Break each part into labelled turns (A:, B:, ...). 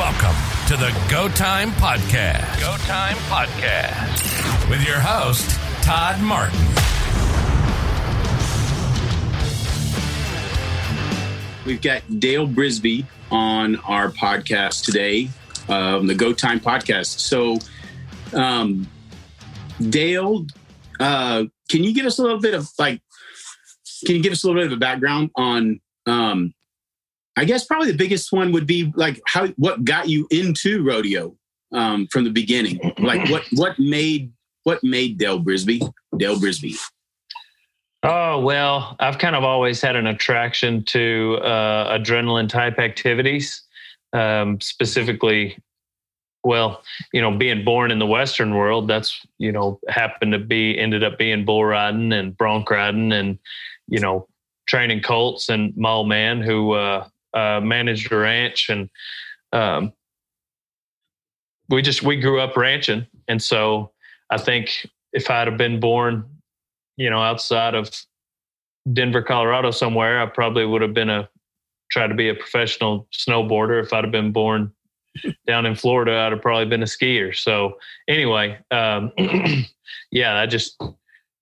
A: Welcome to the Go Time Podcast. Go Time Podcast with your host, Todd Martin.
B: We've got Dale Brisby on our podcast today, um, the Go Time Podcast. So, um, Dale, uh, can you give us a little bit of like, can you give us a little bit of a background on um, I guess probably the biggest one would be like how what got you into rodeo um, from the beginning. Like what what made what made Dale Brisby Dale Brisby.
C: Oh well, I've kind of always had an attraction to uh, adrenaline type activities, um, specifically. Well, you know, being born in the Western world, that's you know happened to be ended up being bull riding and bronc riding, and you know training colts and my man who uh, uh, managed a ranch and um, we just we grew up ranching. And so i think if i'd have been born you know outside of denver colorado somewhere i probably would have been a try to be a professional snowboarder. If i'd have been born down in florida i'd have probably been a skier. So anyway um, yeah i just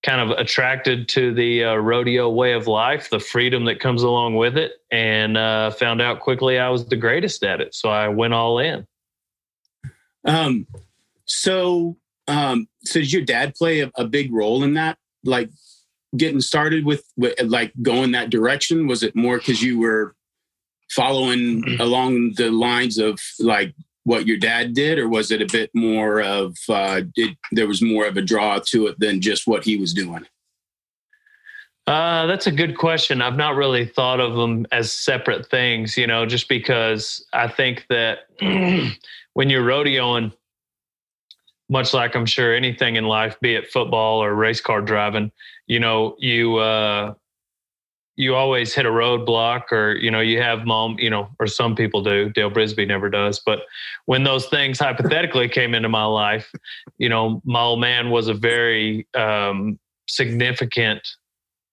C: kind of attracted to the uh, rodeo way of life, the freedom that comes along with it, and uh, found out quickly I was the greatest at it. So I went all in.
B: Um, so, um, so did your dad play a, a big role in that? Like getting started with, with like going that direction? Was it more because you were following along the lines of like what your dad did, or was it a bit more of uh, did, there was more of a draw to it than just what he was doing?
C: Uh, that's a good question. I've not really thought of them as separate things, you know, just because I think that when you're rodeoing, much like I'm sure anything in life, be it football or race car driving, you know, you uh, you always hit a roadblock or you know you have mom you know or some people do. Dale brisby never does. But when those things hypothetically came into my life you know my old man was a very um, significant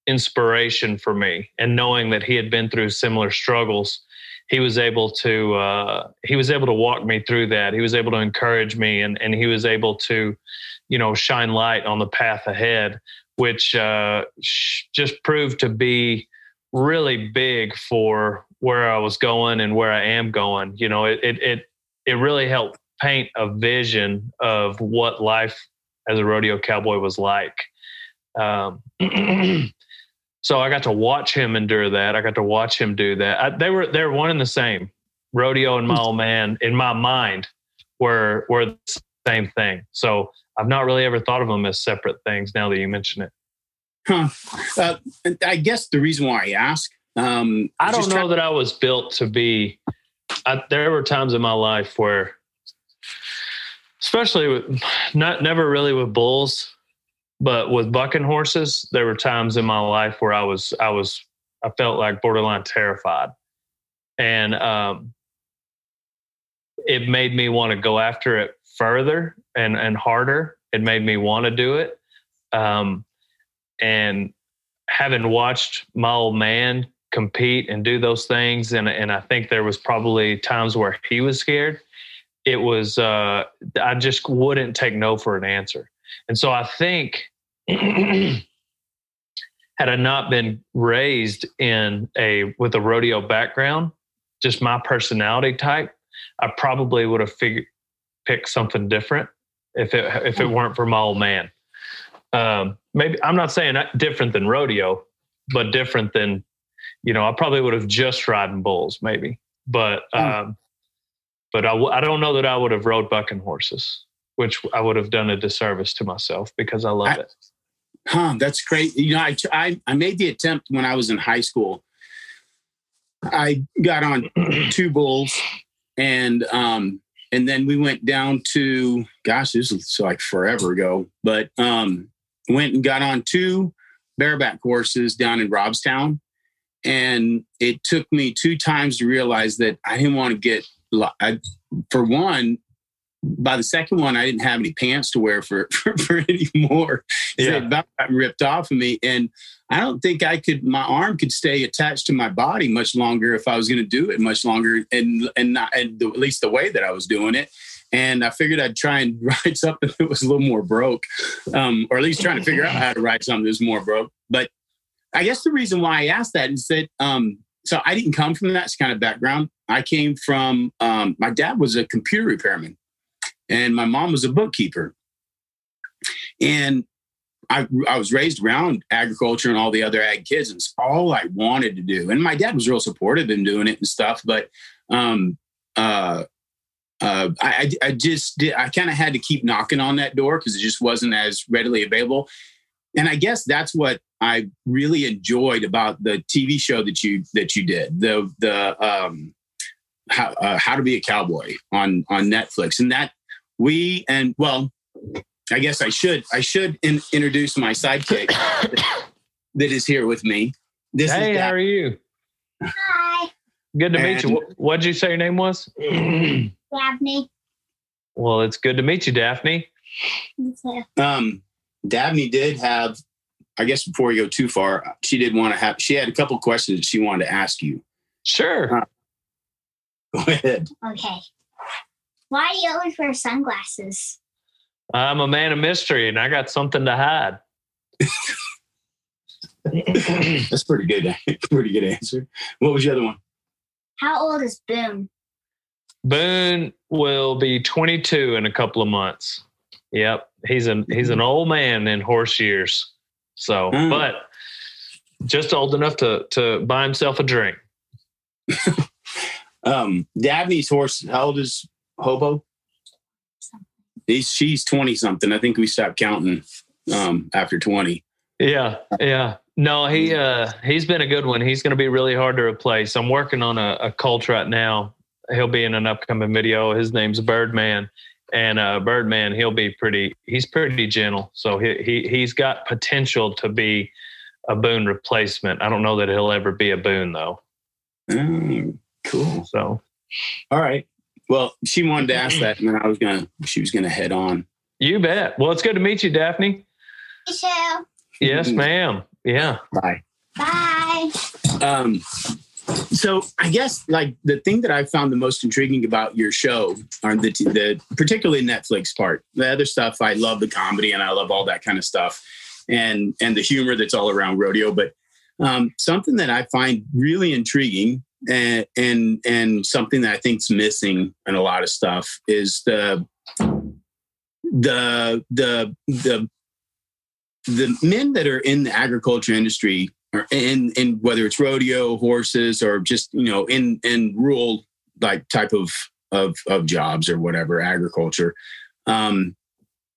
C: inspiration for me. And knowing that he had been through similar struggles he was able to uh, he was able to walk me through that. He was able to encourage me and and he was able to you know shine light on the path ahead which uh, just proved to be really big for where I was going and where I am going. You know, it it it, it really helped paint a vision of what life as a rodeo cowboy was like. Um, so I got to watch him endure that. I got to watch him do that. I, they were they're one and the same. Rodeo and my old man in my mind were were the same thing. So I've not really ever thought of them as separate things. Now that you mention it.
B: Huh. Uh, I guess the reason why I ask, um,
C: I don't know that I was built to be. I, there were times in my life where, especially with not never really with bulls, but with bucking horses, there were times in my life where I was I was I felt like borderline terrified, and um, it made me want to go after it further and and harder. It made me want to do it. Um, and having watched my old man compete and do those things, and and I think there was probably times where he was scared. It was uh, I just wouldn't take no for an answer, and so I think. had I not been raised in a with a rodeo background, just my personality type, I probably would have figured picked something different if it if it hmm. weren't for my old man. Um, maybe I'm not saying different than rodeo, but different than, you know, I probably would have just ridden bulls, maybe, but hmm. um, but I w- I don't know that I would have rode bucking horses, which I would have done a disservice to myself because I love I, it.
B: Huh, that's great. You know, I, I I made the attempt when I was in high school. I got on two bulls, and um, and then we went down to gosh, this is like forever ago, but um, went and got on two bareback horses down in Robstown. And it took me two times to realize that I didn't want to get, I, for one, by the second one, I didn't have any pants to wear for for, for anymore. Yeah. They about gotten ripped off of me, and I don't think I could. My arm could stay attached to my body much longer if I was going to do it much longer, and and not and the, at least the way that I was doing it. And I figured I'd try and write something that was a little more broke, um, or at least trying to figure out how to write something that's more broke. But I guess the reason why I asked that is that um, so I didn't come from that kind of background. I came from um, my dad was a computer repairman, and my mom was a bookkeeper. And I, I was raised around agriculture and all the other ag kids, and it's all I wanted to do. And my dad was real supportive in doing it and stuff, but um, uh, uh, I, I just did, I kind of had to keep knocking on that door because it just wasn't as readily available. And I guess that's what I really enjoyed about the TV show that you that you did the the um, how uh, how to be a cowboy on on Netflix, and that we and well I guess I should I should in, introduce my sidekick that is here with me.
C: This hey, how are you?
D: Hi.
C: Good to and, meet you. What did you say your name was?
D: Daphne.
C: Well, it's good to meet you, Daphne.
B: Um, Daphne did have, I guess, before we go too far, she did want to have. She had a couple questions that she wanted to ask you.
C: Sure. Uh,
B: go ahead.
D: Okay. Why do you always wear sunglasses?
C: I'm a man of mystery and I got something to hide.
B: That's pretty good. Pretty good answer. What was the other one?
D: How old is Boone?
C: Boone will be 22 in a couple of months. Yep, he's an he's an old man in horse years. So, mm. but just old enough to to buy himself a drink.
B: um, Daphne's horse. How old is Hobo? He's, she's 20 something. I think we stopped counting um, after 20.
C: Yeah. Yeah. No, he uh he's been a good one. He's going to be really hard to replace. I'm working on a, a colt right now. He'll be in an upcoming video. His name's Birdman, and uh, Birdman he'll be pretty. He's pretty gentle, so he he he's got potential to be a boone replacement. I don't know that he'll ever be a boone though.
B: Mm, cool.
C: So,
B: all right. Well, she wanted to ask that, and then I was gonna. She was gonna head on.
C: You bet. Well, it's good to meet you, Daphne.
D: Michelle.
C: Yes, ma'am. Yeah.
B: Bye.
D: Bye.
B: Um. So I guess like the thing that I found the most intriguing about your show are the the particularly Netflix part. The other stuff I love the comedy and I love all that kind of stuff, and and the humor that's all around rodeo. But um, something that I find really intriguing and and and something that I think is missing in a lot of stuff is the the the the the men that are in the agriculture industry in in whether it's rodeo horses or just you know in in rural like type of of of jobs or whatever agriculture um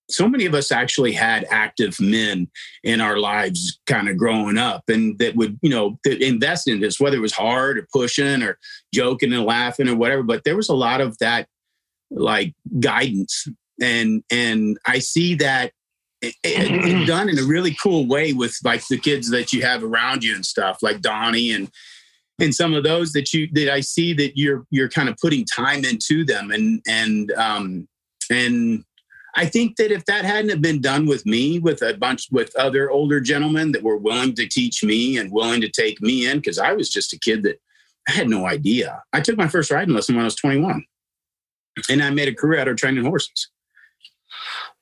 B: so many of us actually had active men in our lives kind of growing up and that would you know invest in this whether it was hard or pushing or joking and laughing or whatever but there was a lot of that like guidance. And and i see that it, it, done in a really cool way with like the kids that you have around you and stuff like donnie and and some of those that you that i see that you're you're kind of putting time into them and and um and I think that if that hadn't have been done with me, with a bunch with other older gentlemen that were willing to teach me and willing to take me in, because I was just a kid that I had no idea. I took my first riding lesson when I was 21, and I made a career out of training horses.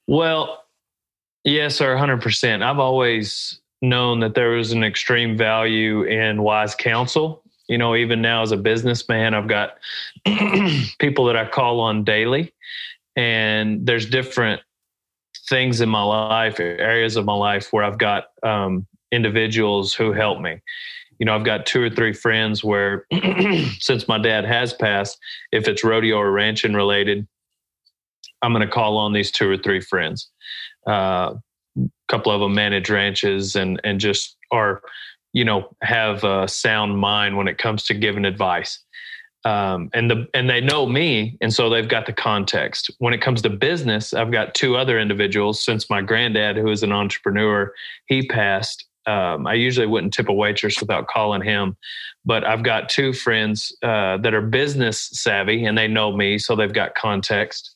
C: Well, yes, sir, 100%. I've always known that there was an extreme value in wise counsel. You know, even now as a businessman, I've got people that I call on daily and there's different things in my life areas of my life where i've got um, individuals who help me you know i've got two or three friends where since my dad has passed if it's rodeo or ranching related i'm going to call on these two or three friends a couple of them manage ranches and and just are you know have a sound mind when it comes to giving advice um, and the and they know me, and so they've got the context. When it comes to business, I've got two other individuals. Since my granddad, who is an entrepreneur, he passed. Um, I usually wouldn't tip a waitress without calling him, but I've got two friends uh, that are business savvy and they know me, so they've got context.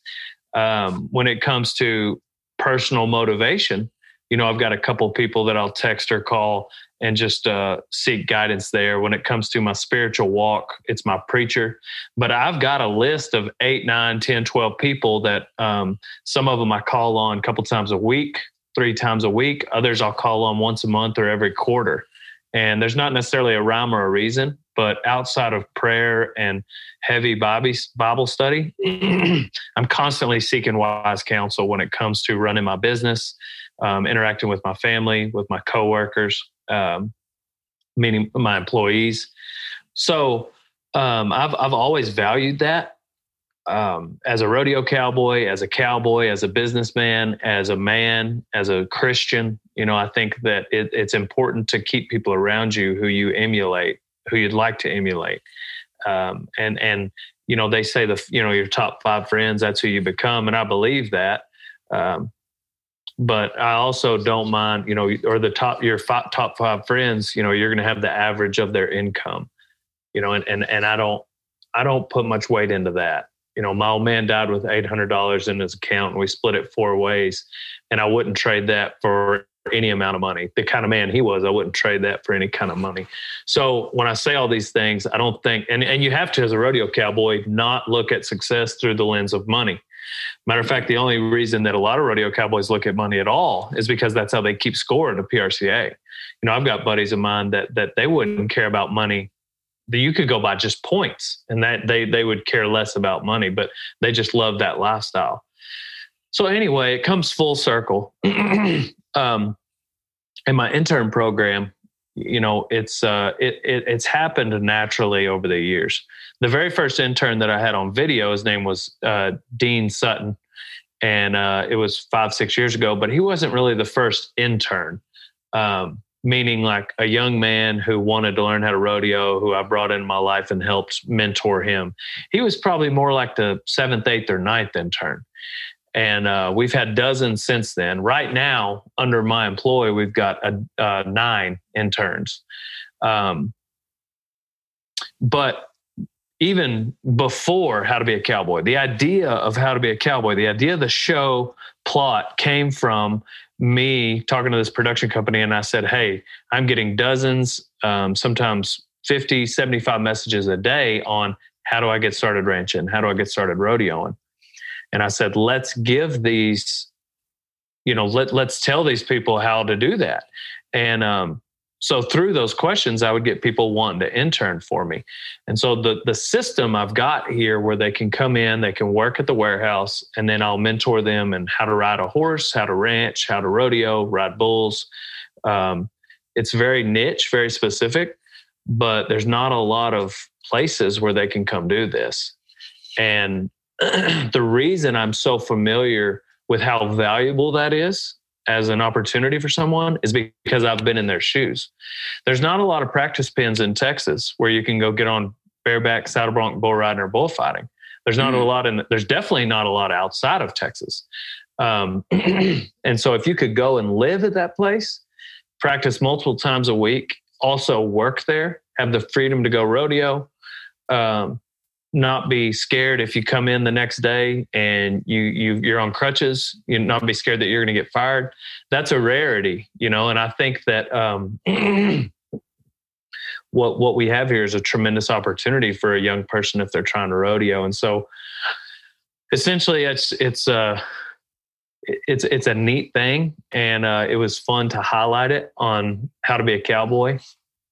C: Um, when it comes to personal motivation, you know, I've got a couple people that I'll text or call and just uh, seek guidance there. When it comes to my spiritual walk, it's my preacher. But I've got a list of eight, nine, 10, 12 people that um, some of them I call on a couple times a week, three times a week. Others I'll call on once a month or every quarter. And there's not necessarily a rhyme or a reason, but outside of prayer and heavy Bible study, I'm constantly seeking wise counsel when it comes to running my business, um, interacting with my family, with my coworkers, um, meaning my employees. So um, I've I've always valued that um, as a rodeo cowboy, as a cowboy, as a businessman, as a man, as a Christian. You know, I think that it, it's important to keep people around you who you emulate, who you'd like to emulate, um, and and you know they say the you know your top five friends that's who you become, and I believe that. Um, but I also don't mind, you know, or the top your five, top five friends, you know, you're going to have the average of their income, you know, and and and I don't I don't put much weight into that. You know, my old man died with eight hundred dollars in his account, and we split it four ways, and I wouldn't trade that for any amount of money. The kind of man he was, I wouldn't trade that for any kind of money. So when I say all these things, I don't think, and and you have to as a rodeo cowboy not look at success through the lens of money Matter of fact, the only reason that a lot of rodeo cowboys look at money at all is because that's how they keep score at a PRCA. You know, I've got buddies of mine that that they wouldn't care about money. That you could go by just points, and that they they would care less about money, but they just love that lifestyle. So anyway, it comes full circle. um, in my intern program, you know, it's uh, it, it it's happened naturally over the years the very first intern that I had on video, his name was uh, Dean Sutton, and uh, it was five six years ago. But he wasn't really the first intern, um, meaning like a young man who wanted to learn how to rodeo, who I brought into my life and helped mentor him. He was probably more like the seventh, eighth, or ninth intern. And uh, we've had dozens since then. Right now, under my employ, we've got a, uh, nine interns. Um, but even before How to Be a Cowboy. The idea of How to Be a Cowboy, the idea of the show plot came from me talking to this production company. And I said, Hey, I'm getting dozens, um, sometimes 50, 75 messages a day on how do I get started ranching? How do I get started rodeoing? And I said, let's give these, you know, let, let's tell these people how to do that. And um, so through those questions i would get people wanting to intern for me. And so the the system i've got here where they can come in they can work at the warehouse and then i'll mentor them in how to ride a horse how to ranch how to rodeo ride bulls. Um, it's very niche very specific but there's not a lot of places where they can come do this. And the reason i'm so familiar with how valuable that is as an opportunity for someone is because I've been in their shoes. There's not a lot of practice pins in Texas where you can go get on bareback, saddle bronc, bull riding, or bullfighting. There's not mm. a lot in. There's definitely not a lot outside of Texas. Um, and so, if you could go and live at that place, practice multiple times a week, also work there, have the freedom to go rodeo, um, not be scared if you come in the next day and you you you're on crutches you not be scared that you're going to get fired. That's a rarity you know and i think that um, what what we have here is a tremendous opportunity for a young person if they're trying to rodeo. And so essentially it's it's uh it's it's a neat thing. And uh, it was fun to highlight it on how to be a cowboy.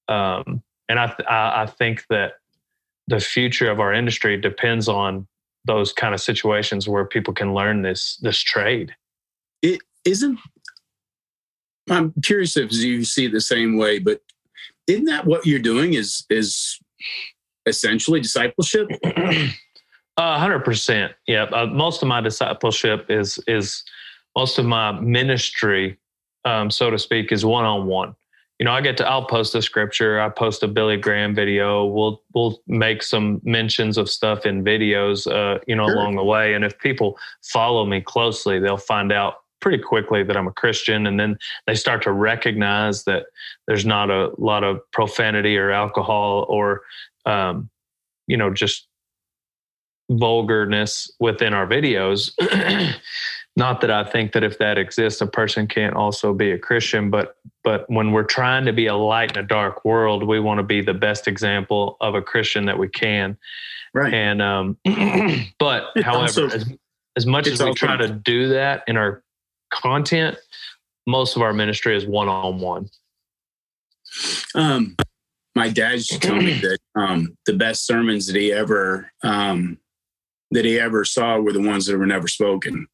C: Um, and I, I i think that the future of our industry depends on those kind of situations where people can learn this this trade.
B: It isn't. I'm curious if you see it the same way, but isn't that what you're doing? Is is essentially discipleship?
C: hundred percent. Yeah. Uh, most of my discipleship is is most of my ministry, um, so to speak, is one on one you know, I get to I'll post a scripture, I post a Billy Graham video. We'll we'll make some mentions of stuff in videos, uh, you know, sure. along the way. And if people follow me closely, they'll find out pretty quickly that I'm a Christian, and then they start to recognize that there's not a lot of profanity or alcohol or, um, you know, just vulgarness within our videos. Not that I think that if that exists, a person can't also be a Christian, but but when we're trying to be a light in a dark world, we want to be the best example of a Christian that we can.
B: Right.
C: And um, but
B: It's
C: however,
B: also-
C: as, as much as we try to do that in our content, most of our ministry is one on one.
B: Um, my dad used to tell me that um, the best sermons that he ever um, that he ever saw were the ones that were never spoken.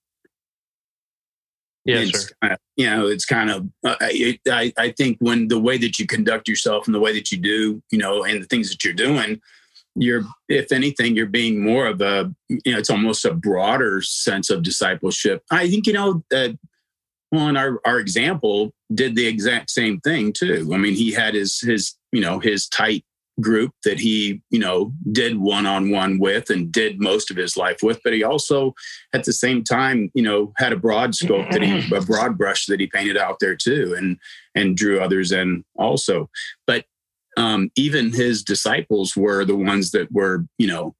C: Yes,
B: it's
C: sir.
B: kind of, you know, it's kind of. Uh, it, I I think when the way that you conduct yourself and the way that you do, you know, and the things that you're doing, you're if anything, you're being more of a. You know, it's almost a broader sense of discipleship. I think you know that. Well, and our our example did the exact same thing too. I mean, he had his his you know his tight group that he you know did one on one with and did most of his life with, but he also at the same time, you know, had a broad scope that he, a broad brush that he painted out there too, and and drew others in also. But um, even his disciples were the ones that were, you know,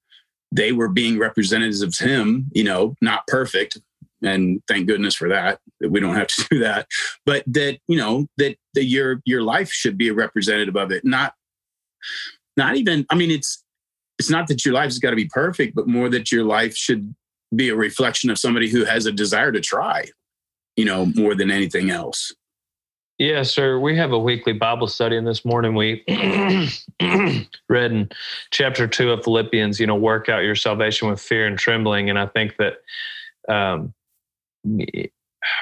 B: they were being representatives of him. You know, not perfect, and thank goodness for that that we don't have to do that. But that you know that that your your life should be a representative of it, not not even. I mean, it's it's not that your life's got to be perfect, but more that your life should be a reflection of somebody who has a desire to try, you know, more than anything else.
C: Yeah, sir. We have a weekly Bible study, and this morning we read in chapter two of Philippians. You know, work out your salvation with fear and trembling. And I think that um,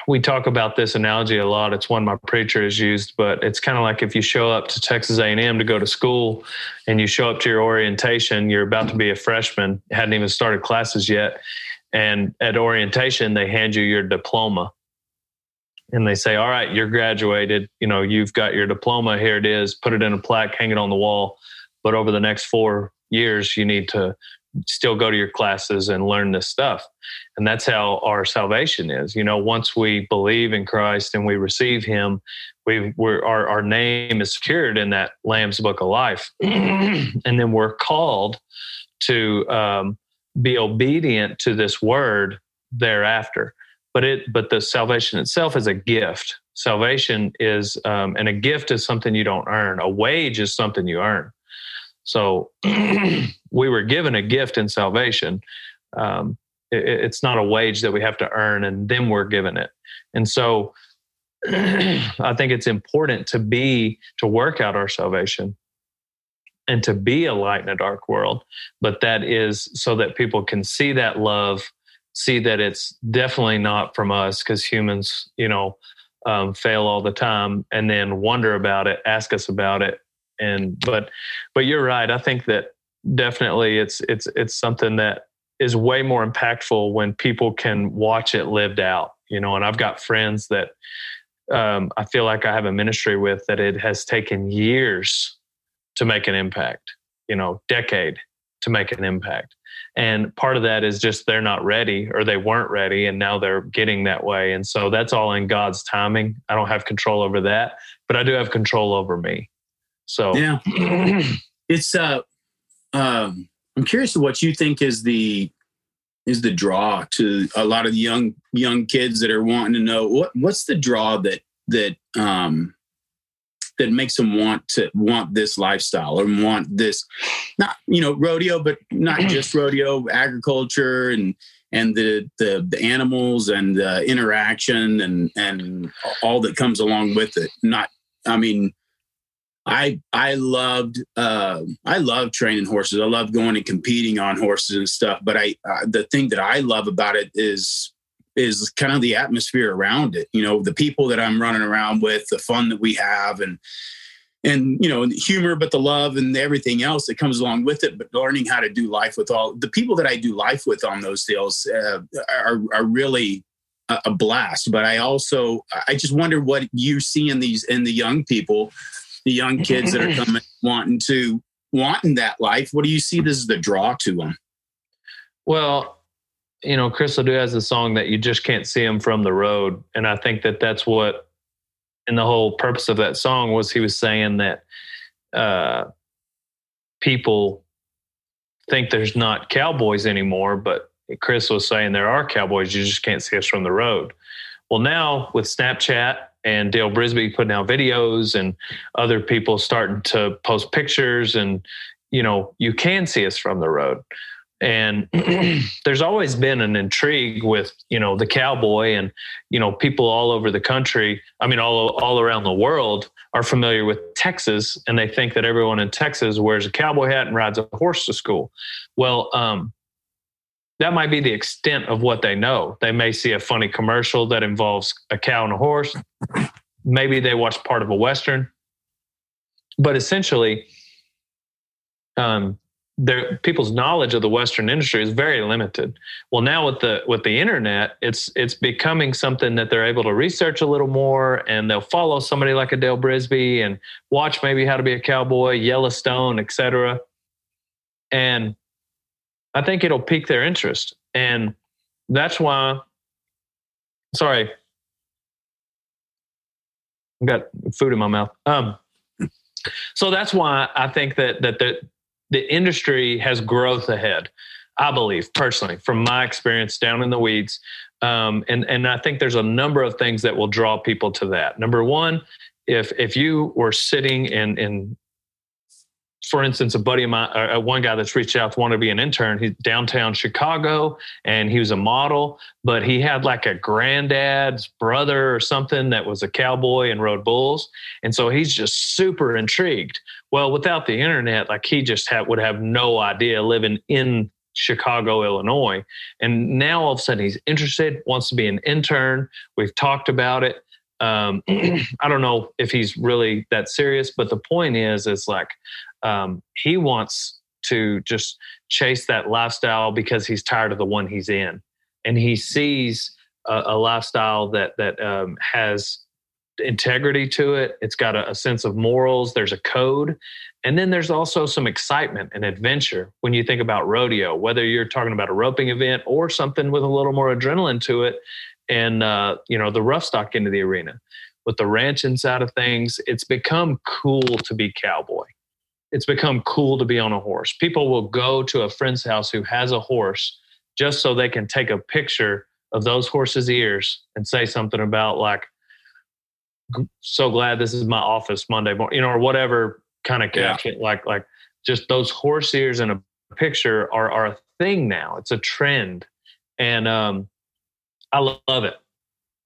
C: we talk about this analogy a lot. It's one my preacher has used, but it's kind of like if you show up to Texas A&M to go to school, and you show up to your orientation, you're about to be a freshman, hadn't even started classes yet, and at orientation they hand you your diploma and they say, "All right, you're graduated. You know, you've got your diploma. Here it is. Put it in a plaque, hang it on the wall. But over the next four years, you need to still go to your classes and learn this stuff." And that's how our salvation is. You know, once we believe in Christ and we receive Him, we we're, our our name is secured in that Lamb's Book of Life, and then we're called to um, be obedient to this Word thereafter. But it but the salvation itself is a gift. Salvation is um, and a gift is something you don't earn. A wage is something you earn so we were given a gift in salvation. Um, it, it's not a wage that we have to earn and then we're given it. And so i think it's important to be to work out our salvation and to be a light in a dark world. But that is so that people can see that love see that it's definitely not from us because humans, you know, um, fail all the time, and then wonder about it, ask us about it, and but but you're right. I think that definitely it's it's it's something that is way more impactful when people can watch it lived out. You know, and I've got friends that um, I feel like I have a ministry with that it has taken years to make an impact. You know, decade to make an impact. And part of that is just they're not ready or they weren't ready and now they're getting that way. And so that's all in God's timing. I don't have control over that, but I do have control over me. So
B: Yeah, it's uh, um, I'm curious what you think is the is the draw to a lot of the young young kids that are wanting to know what what's the draw that that um that makes them want to want this lifestyle or want this not you know rodeo but not just rodeo agriculture and and the the, the animals and the interaction and and all that comes along with it. Not i mean I I loved uh, I love training horses. I love going and competing on horses and stuff. But I uh, the thing that I love about it is is kind of the atmosphere around it. You know, the people that I'm running around with, the fun that we have, and and you know, humor, but the love and everything else that comes along with it. But learning how to do life with all the people that I do life with on those deals uh, are are really a blast. But I also I just wonder what you see in these in the young people the young kids that are coming wanting to wanting that life what do you see this as the draw to them
C: Well, you know, Chris LeDoux has a song that you just can't see him from the road, and I think that that's what, and the whole purpose of that song was he was saying that uh, people think there's not cowboys anymore, but Chris was saying there are cowboys. You just can't see us from the road. Well, now with Snapchat and Dale Brisby putting out videos and other people starting to post pictures, and you know, you can see us from the road. And there's always been an intrigue with you know the cowboy, and you know people all over the country. I mean, all all around the world are familiar with Texas, and they think that everyone in Texas wears a cowboy hat and rides a horse to school. Well, um, that might be the extent of what they know. They may see a funny commercial that involves a cow and a horse. Maybe they watch part of a Western. But essentially, um, their people's knowledge of the Western industry is very limited. Well, now with the with the internet, it's it's becoming something that they're able to research a little more, and they'll follow somebody like a Dale Brisby and watch maybe how to be a cowboy, Yellowstone, etc. And I think it'll pique their interest. And that's why, sorry, I've got food in my mouth. Um, so that's why I think that, that the, the industry has growth ahead. I believe personally, from my experience down in the weeds. Um, and, and I think there's a number of things that will draw people to that. Number one, if, if you were sitting in, in for instance, a buddy of mine, uh, uh, one guy that's reached out to want to be an intern, he's downtown Chicago and he was a model, but he had like a granddad's brother or something that was a cowboy and rode bulls. And so he's just super intrigued. Well, without the internet, like he just have, would have no idea living in Chicago, Illinois. And now all of a sudden he's interested, wants to be an intern. We've talked about it. Um, I don't know if he's really that serious, but the point is, is like um, he wants to just chase that lifestyle because he's tired of the one he's in, and he sees a, a lifestyle that that um, has integrity to it. It's got a, a sense of morals. There's a code, and then there's also some excitement and adventure when you think about rodeo. Whether you're talking about a roping event or something with a little more adrenaline to it, and uh, you know the rough stock into the arena. With the ranching side of things, it's become cool to be cowboy it's become cool to be on a horse. People will go to a friend's house who has a horse just so they can take a picture of those horses' ears and say something about like, "So glad this is my office Monday morning," you know, or whatever kind of caption. Yeah. Like, like just those horse ears in a picture are are a thing now. It's a trend, and um, I love it.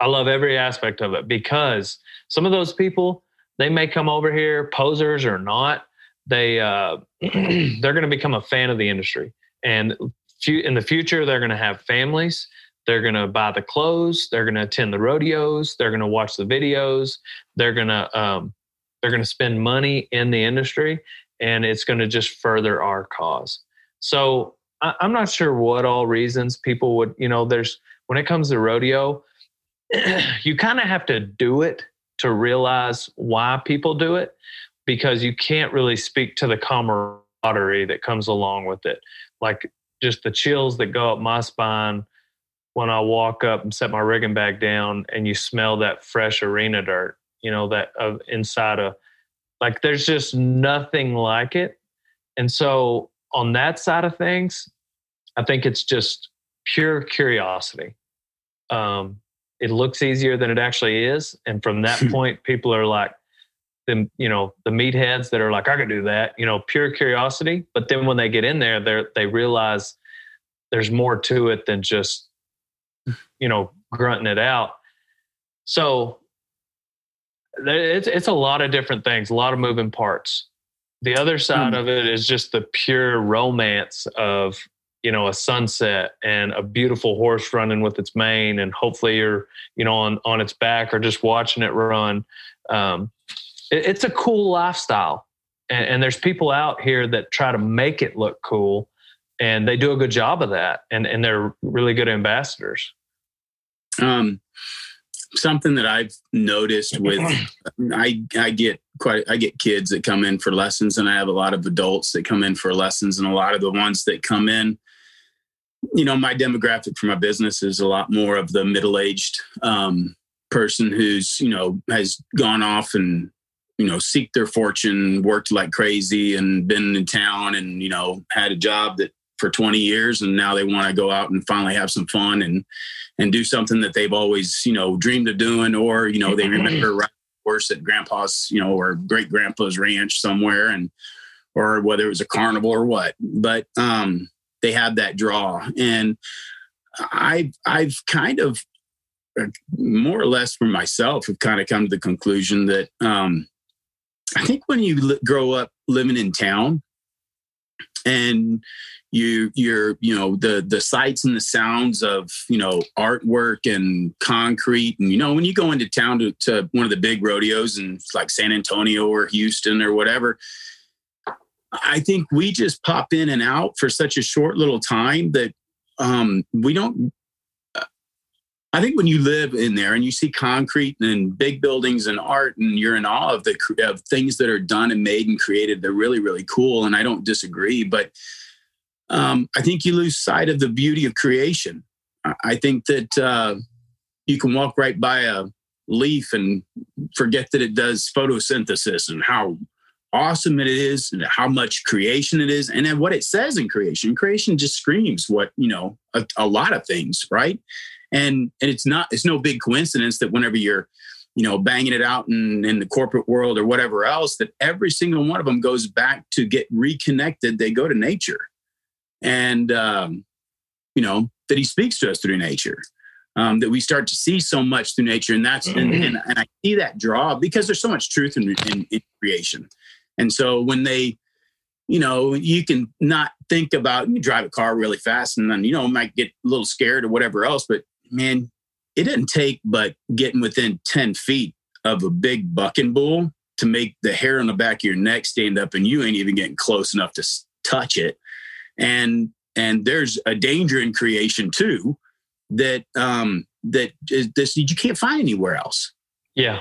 C: I love every aspect of it because some of those people they may come over here, posers or not, they uh, they're going to become a fan of the industry, and in the future they're going to have families. They're going to buy the clothes. They're going to attend the rodeos. They're going to watch the videos. They're going to um, they're going to spend money in the industry, and it's going to just further our cause. So I, I'm not sure what all reasons people would you know. There's when it comes to rodeo, you kind of have to do it to realize why people do it because you can't really speak to the camaraderie that comes along with it. Like just the chills that go up my spine when I walk up and set my rigging bag down and you smell that fresh arena dirt, you know, that of inside of like there's just nothing like it. And so on that side of things, I think it's just pure curiosity. Um, it looks easier than it actually is. And from that point, people are like, them, you know, the meatheads that are like, I could do that, you know, pure curiosity. But then when they get in there, they they realize there's more to it than just, you know, grunting it out. So it's it's a lot of different things, a lot of moving parts. The other side mm. of it is just the pure romance of you know a sunset and a beautiful horse running with its mane and hopefully you're you know on on its back or just watching it run um, it's a cool lifestyle. And, and, there's people out here that try to make it look cool and they do a good job of that. And, and they're really good ambassadors.
B: Um, something that I've noticed with, I, I get quite, I get kids that come in for lessons and I have a lot of adults that come in for lessons and a lot of the ones that come in, you know, my demographic for my business is a lot more of the middle-aged, um, person who's, you know, has gone off and you know seek their fortune worked like crazy and been in town and you know had a job that for 20 years and now they want to go out and finally have some fun and and do something that they've always you know dreamed of doing or you know they remember right horse at grandpa's you know or great grandpa's ranch somewhere and or whether it was a carnival or what. But um they have that draw and i've i've kind of uh, more or less for myself have kind of come to the conclusion that um i think when you li- grow up living in town and you you're you know the the sights and the sounds of you know artwork and concrete and you know when you go into town to, to one of the big rodeos and like san antonio or houston or whatever i think we just pop in and out for such a short little time that um we don't I think when you live in there and you see concrete and big buildings and art, and you're in awe of the of things that are done and made and created, they're really really cool. And I don't disagree, but um, I think you lose sight of the beauty of creation. I think that uh, you can walk right by a leaf and forget that it does photosynthesis and how awesome it is and how much creation it is and then what it says in creation creation just screams what you know a, a lot of things right and and it's not it's no big coincidence that whenever you're you know banging it out in, in the corporate world or whatever else that every single one of them goes back to get reconnected. They go to nature. And um, you know that he speaks to us through nature um, that we start to see so much through nature. And that's and, and, and i see that draw because there's so much truth in, in, in creation. And so when they you know you can not think about you drive a car really fast and then you know might get a little scared or whatever else but man it didn't take but getting within 10 feet of a big bucking bull to make the hair on the back of your neck stand up and you ain't even getting close enough to touch it. And and there's a danger in creation too that um that is this you can't find anywhere else.
C: Yeah.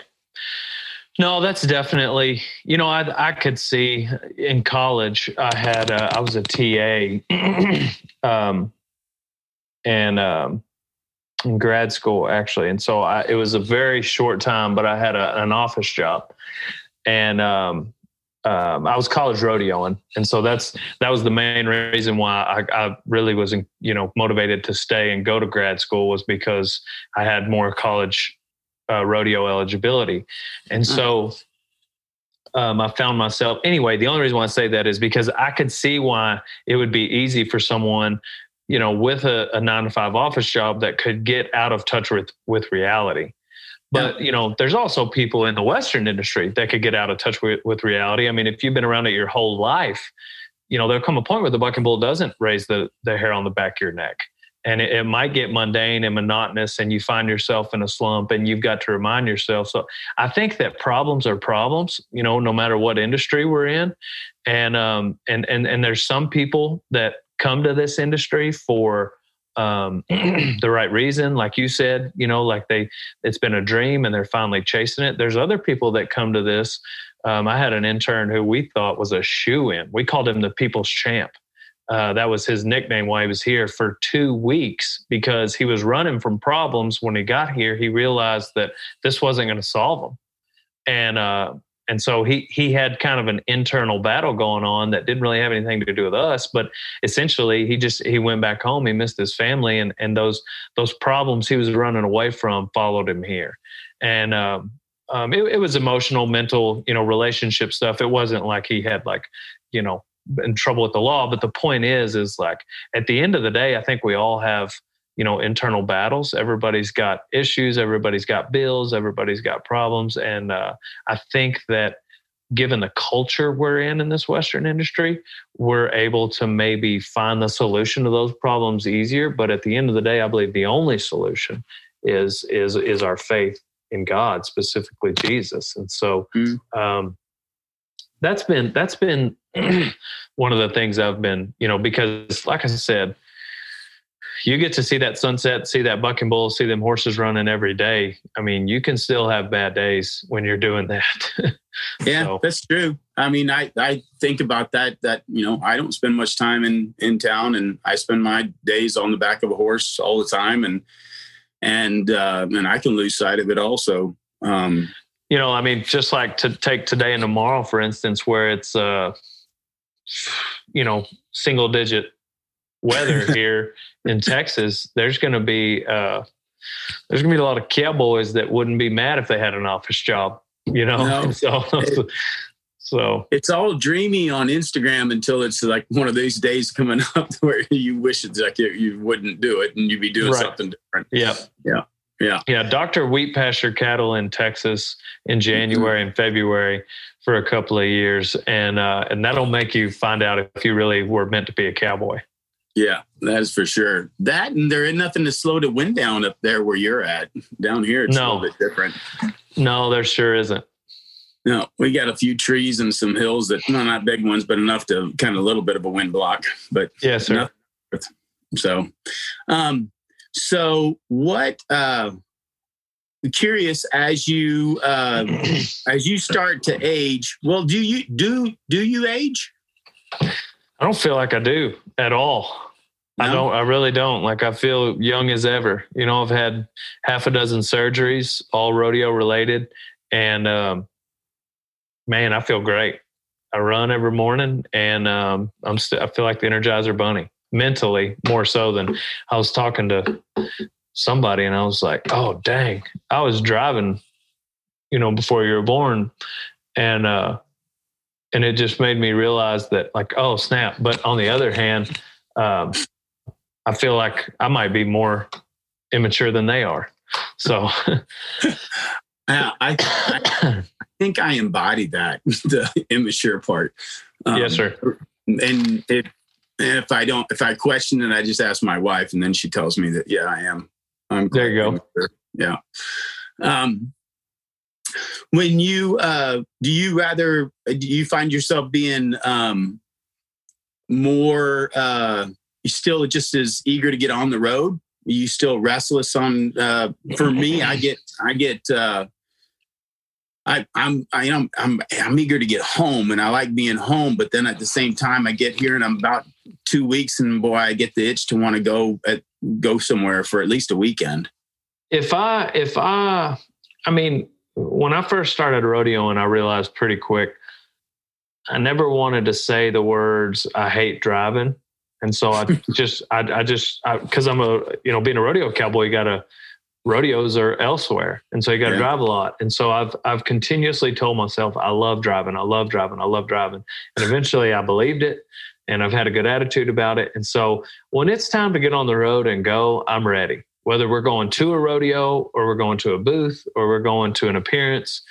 C: No that's definitely you know i i could see in college i had uh, i was a ta um and um in grad school actually. And so I, it was a very short time but i had a, an office job. And um um, I was college rodeoing, and so that's that was the main reason why I, I, really was, you know, motivated to stay and go to grad school was because I had more college uh, rodeo eligibility, and so um, I found myself anyway. The only reason why I say that is because I could see why it would be easy for someone, you know, with a, a nine to five office job that could get out of touch with with reality. But you know, there's also people in the Western industry that could get out of touch with, with reality. I mean, if you've been around it your whole life, you know, there'll come a point where the bucking bull doesn't raise the the hair on the back of your neck. And it, it might get mundane and monotonous, and you find yourself in a slump, and you've got to remind yourself. So, I think that problems are problems, you know, no matter what industry we're in, and um, and and and there's some people that come to this industry for um, the right reason, like you said, you know, like they, it's been a dream and they're finally chasing it. There's other people that come to this. Um, I had an intern who we thought was a shoe in. We called him the people's champ. Uh, that was his nickname while he was here for two weeks because he was running from problems. When he got here, he realized that this wasn't going to solve them. And uh, and so he he had kind of an internal battle going on that didn't really have anything to do with us but essentially he just he went back home he missed his family and and those those problems he was running away from followed him here. And um, um, it, it was emotional mental you know relationship stuff. It wasn't like he had like you know in trouble with the law but the point is is like at the end of the day i think we all have you know internal battles. Everybody's got issues everybody's got bills everybody's got problems. And uh, i think that given the culture we're in in this western industry we're able to maybe find the solution to those problems easier. But at the end of the day i believe the only solution is is is our faith in god specifically jesus. And so mm. um, that's been that's been one of the things i've been you know because like i said you get to see that sunset, see that bucking bull, see them horses running every day. I mean, you can still have bad days when you're doing that.
B: yeah, so. that's true. I mean, I, I think about that, that, you know, I don't spend much time in, in town and I spend my days on the back of a horse all the time. And, and, uh, and I can lose sight of it also. Um,
C: you know, I mean, just like to take today and tomorrow, for instance, where it's, uh, you know, single digit weather here in Texas, there's going to be, uh, there's going to be a lot of cowboys that wouldn't be mad if they had an office job, you know?
B: No.
C: So, so
B: It's all dreamy on Instagram until it's like one of these days coming up where you wish it's like you, you wouldn't do it and you'd be doing
C: Right.
B: something different.
C: yeah.
B: Yeah. Yeah.
C: Yeah. Dr. Wheat Pasture Cattle in Texas in January and February for a couple of years. And, uh, and that'll make you find out if you really were meant to be a cowboy.
B: Yeah, that is for sure. That and there ain't nothing to slow the wind down up there where you're at. Down here, it's
C: No.
B: a little bit different.
C: No, there sure isn't.
B: No, we got a few trees and some hills that, well, not big ones, but enough to kind of a little bit of a wind block. But
C: Yes, sir.
B: No. so, um, so what? Uh, curious as you uh, as you start to age. Well, do you do do you age?
C: I don't feel like I do at all. I don't. I really don't. Like I feel young as ever. You know, I've had half a dozen surgeries, all rodeo related, and um, man, I feel great. I run every morning, and um, I'm. St- I feel like the Energizer Bunny mentally more so than I was talking to somebody, and I was like, "Oh, dang! I was driving, you know, before you were born, and uh, and it just made me realize that, like, oh, snap! But on the other hand, um, I feel like I might be more immature than they are. So,
B: Uh, I, I think I embody that the immature part. Um,
C: yes, sir.
B: and if if I don't, if I question it, I just ask my wife, and then she tells me that yeah, I am. I'm
C: There you go.
B: immature. Yeah. Um, when you uh, do you rather do you find yourself being um, more uh, you still just as eager to get on the road? Are you still restless on? Uh, for me, I get I get. Uh, I, I'm I am I'm I'm eager to get home and I like being home, but then at the same time I get here and I'm about two weeks and boy I get the itch to want to go at, go somewhere for at least a weekend.
C: If I, if I, I mean, when I first started rodeoing, I realized pretty quick I never wanted to say the words "I hate driving," and so I just, I, I just, because I'm a, you know, being a rodeo cowboy, you got to rodeos are elsewhere, and so you got to
B: Yeah.
C: drive a lot. And so I've, I've continuously told myself, I love driving, I love driving, I love driving, and eventually I believed it, and I've had a good attitude about it. And so when it's time to get on the road and go, I'm ready. Whether we're going to a rodeo or we're going to a booth or we're going to an appearance.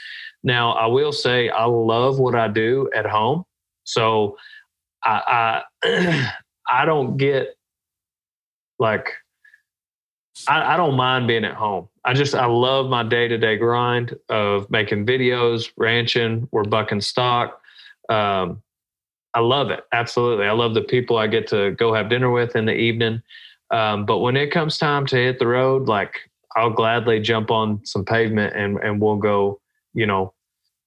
C: Now, I will say I love what I do at home. So I I, I don't get like I, I don't mind being at home. I just I love my day to day grind of making videos, ranching, we're bucking stock. Um, I love it. Absolutely. I love the people I get to go have dinner with in the evening. Um, but when it comes time to hit the road, like I'll gladly jump on some pavement and, and we'll go, you know,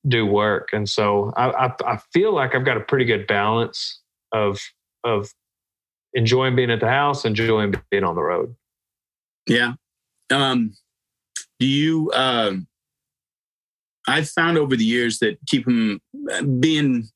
C: do work. And so I, I, I feel like I've got a pretty good balance of, of enjoying being at the house, enjoying being on the road.
B: Yeah. Um, do you? Um, I've found over the years that keeping being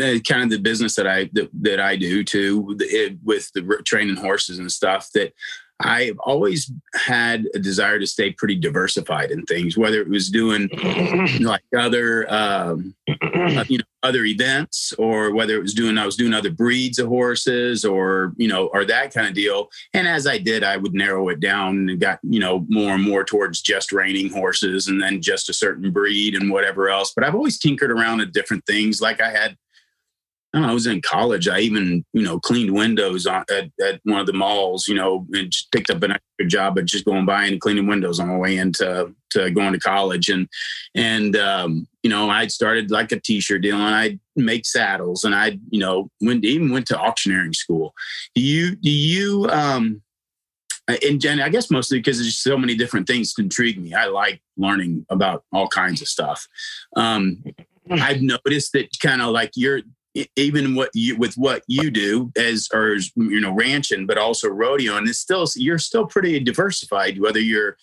B: uh, kind of the business that I that, that I do too it, with the training horses and stuff that I've always had a desire to stay pretty diversified in things, whether it was doing like other um, uh, you know other events or whether it was doing I was doing other breeds of horses or you know or that kind of deal. And as I did I would narrow it down and got you know more and more towards just reining horses and then just a certain breed and whatever else. But I've always tinkered around at different things. Like I had I, know, I was in college. I even, you know, cleaned windows on, at, at one of the malls, you know, and just picked up an extra job of just going by and cleaning windows on my way into to going to college. And, and, um, you know, I started like a t-shirt deal and I'd make saddles and I, you know, went, even went to auctioneering school. Do you, do you, um, and Jen, I guess mostly because there's so many different things to intrigue me. I like learning about all kinds of stuff. Um, I've noticed that kind of like you're even what you with what you do as or as, you know ranching but also rodeo and it's still you're still pretty diversified whether you're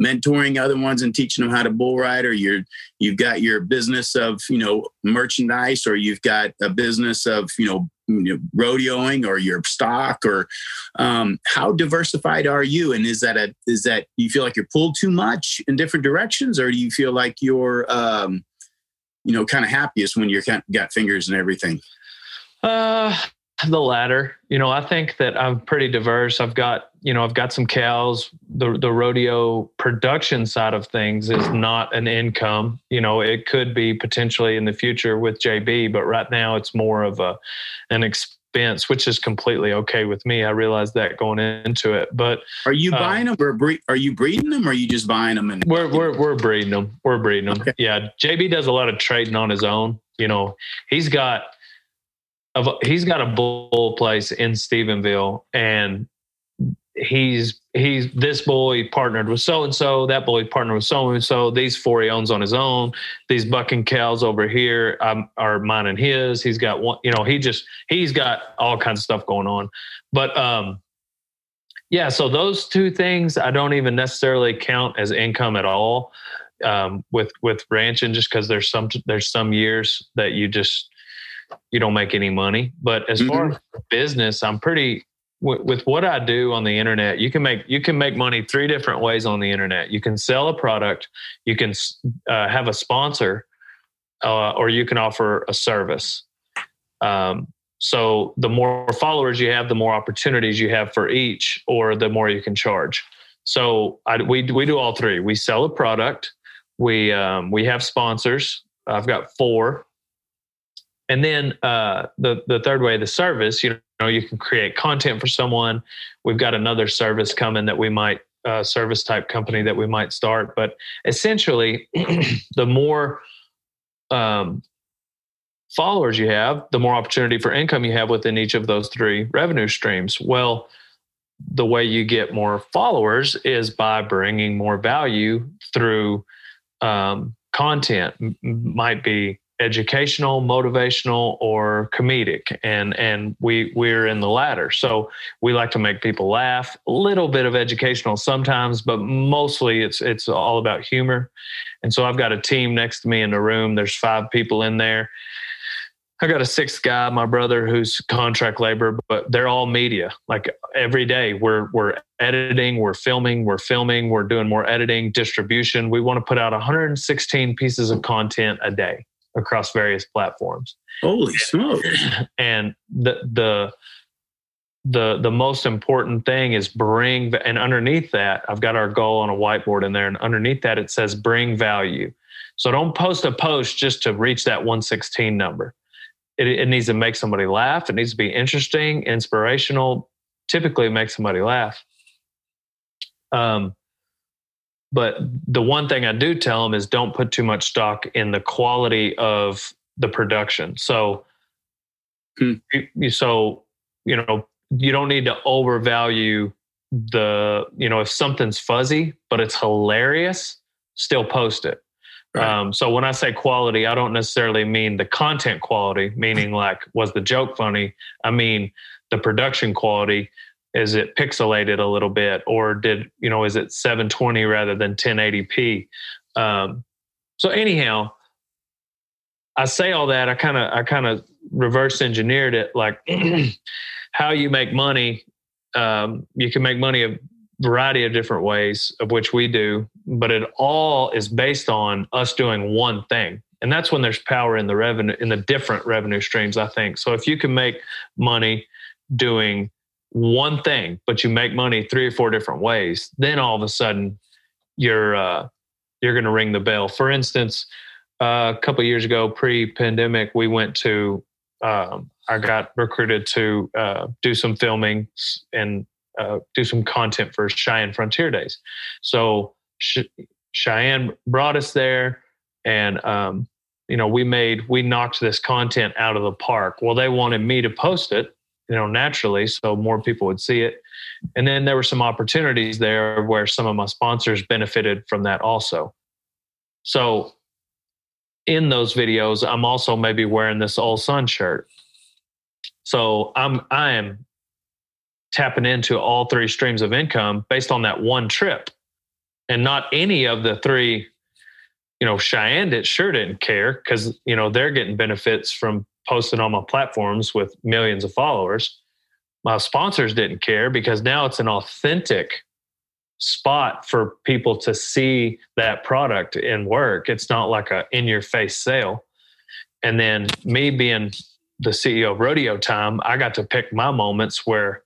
B: mentoring other ones and teaching them how to bull ride or you're you've got your business of you know merchandise or you've got a business of you know you know, rodeoing or your stock or um, how diversified are you? And is that a is that you feel like you're pulled too much in different directions or do you feel like you're um, you know kind of happiest when you're got fingers and everything
C: Uh, the latter. You know, I think that I'm pretty diverse. I've got, you know, I've got some cows. The the rodeo production side of things is not an income. You know, it could be potentially in the future with JB, but right now it's more of a an expense, which is completely okay with me. I realized that going into it, but
B: are you
C: Uh,
B: buying them or bre- are you breeding them or are you just buying them and
C: we're we're we're breeding them. We're breeding them.
B: Okay.
C: Yeah, JB does a lot of trading on his own. You know, he's got of he's got a bull place in Stephenville, and he's he's this boy partnered with so and so, that boy partnered with so and so. These four he owns on his own. These bucking cows over here um, are mine and his. He's got one. You know, he just he's got all kinds of stuff going on, but um. Yeah, so those two things I don't even necessarily count as income at all um, with with ranching, just because there's some there's some years that you just you don't make any money. But as far as business, I'm pretty with, with what I do on the internet. You can make you can make money three different ways on the internet. You can sell a product, you can uh, have a sponsor, uh, or you can offer a service. Um, so the more followers you have, the more opportunities you have for each, or the more you can charge. So I, we we do all three. We sell a product. We um, we have sponsors. I've got four, and then uh, the the third way, the service. You know, you can create content for someone. We've got another service coming that we might uh, service type company that we might start. But essentially, the more um, followers you have, the more opportunity for income you have within each of those three revenue streams. Well, the way you get more followers is by bringing more value through um, content. M- might be educational, motivational, or comedic, and and we we're in the latter. So we like to make people laugh. A little bit of educational sometimes, but mostly it's it's all about humor. And so I've got a team next to me in the room. There's five people in there. I got a sixth guy, my brother, who's contract labor, but they're all media. Like every day, we're we're editing, we're filming, we're filming, we're doing more editing, distribution. We want to put out 116 pieces of content a day across various platforms.
B: holy smokes
C: And the the the the most important thing is bring and underneath that I've got our goal on a whiteboard in there and underneath that it says bring value. So don't post a post just to reach that 116 number. It, it needs to make somebody laugh. It needs to be interesting, inspirational. Typically, make somebody laugh. Um, but the one thing I do tell them is don't put too much stock in the quality of the production. So,
B: Hmm.
C: you- so you know, you don't need to overvalue the. You know, if something's fuzzy but it's hilarious, still post it.
B: Right.
C: Um, so when I say quality, I don't necessarily mean the content quality, meaning like was the joke funny. I mean the production quality. Is it pixelated a little bit, or did you know? Is it 720 rather than 1080p? Um, so anyhow, I say all that. I kind of I kind of reverse engineered it, like how you make money. Um, you can make money a variety of different ways, of which we do, but it all is based on us doing one thing. And that's when there's power in the revenue in the different revenue streams, I think. So if you can make money doing one thing, but you make money three or four different ways, then all of a sudden you're uh, you're going to ring the bell. For instance, uh, a couple years ago, pre-pandemic, we went to um, I got recruited to uh, do some filming and uh, do some content for Cheyenne Frontier Days. So Ch- Cheyenne brought us there, and um, you know we made we knocked this content out of the park. Well, they wanted me to post it, you know, naturally, so more people would see it. And then there were some opportunities there where some of my sponsors benefited from that also. So in those videos, I'm also maybe wearing this All Sun shirt. So I'm I am tapping into all three streams of income based on that one trip. And not any of the three, you know, Cheyenne did sure didn't care because you know they're getting benefits from posting on my platforms with millions of followers. My sponsors didn't care because now it's an authentic spot for people to see that product in work. It's not like a in your face sale. And then me being the CEO of Rodeo Time, I got to pick my moments where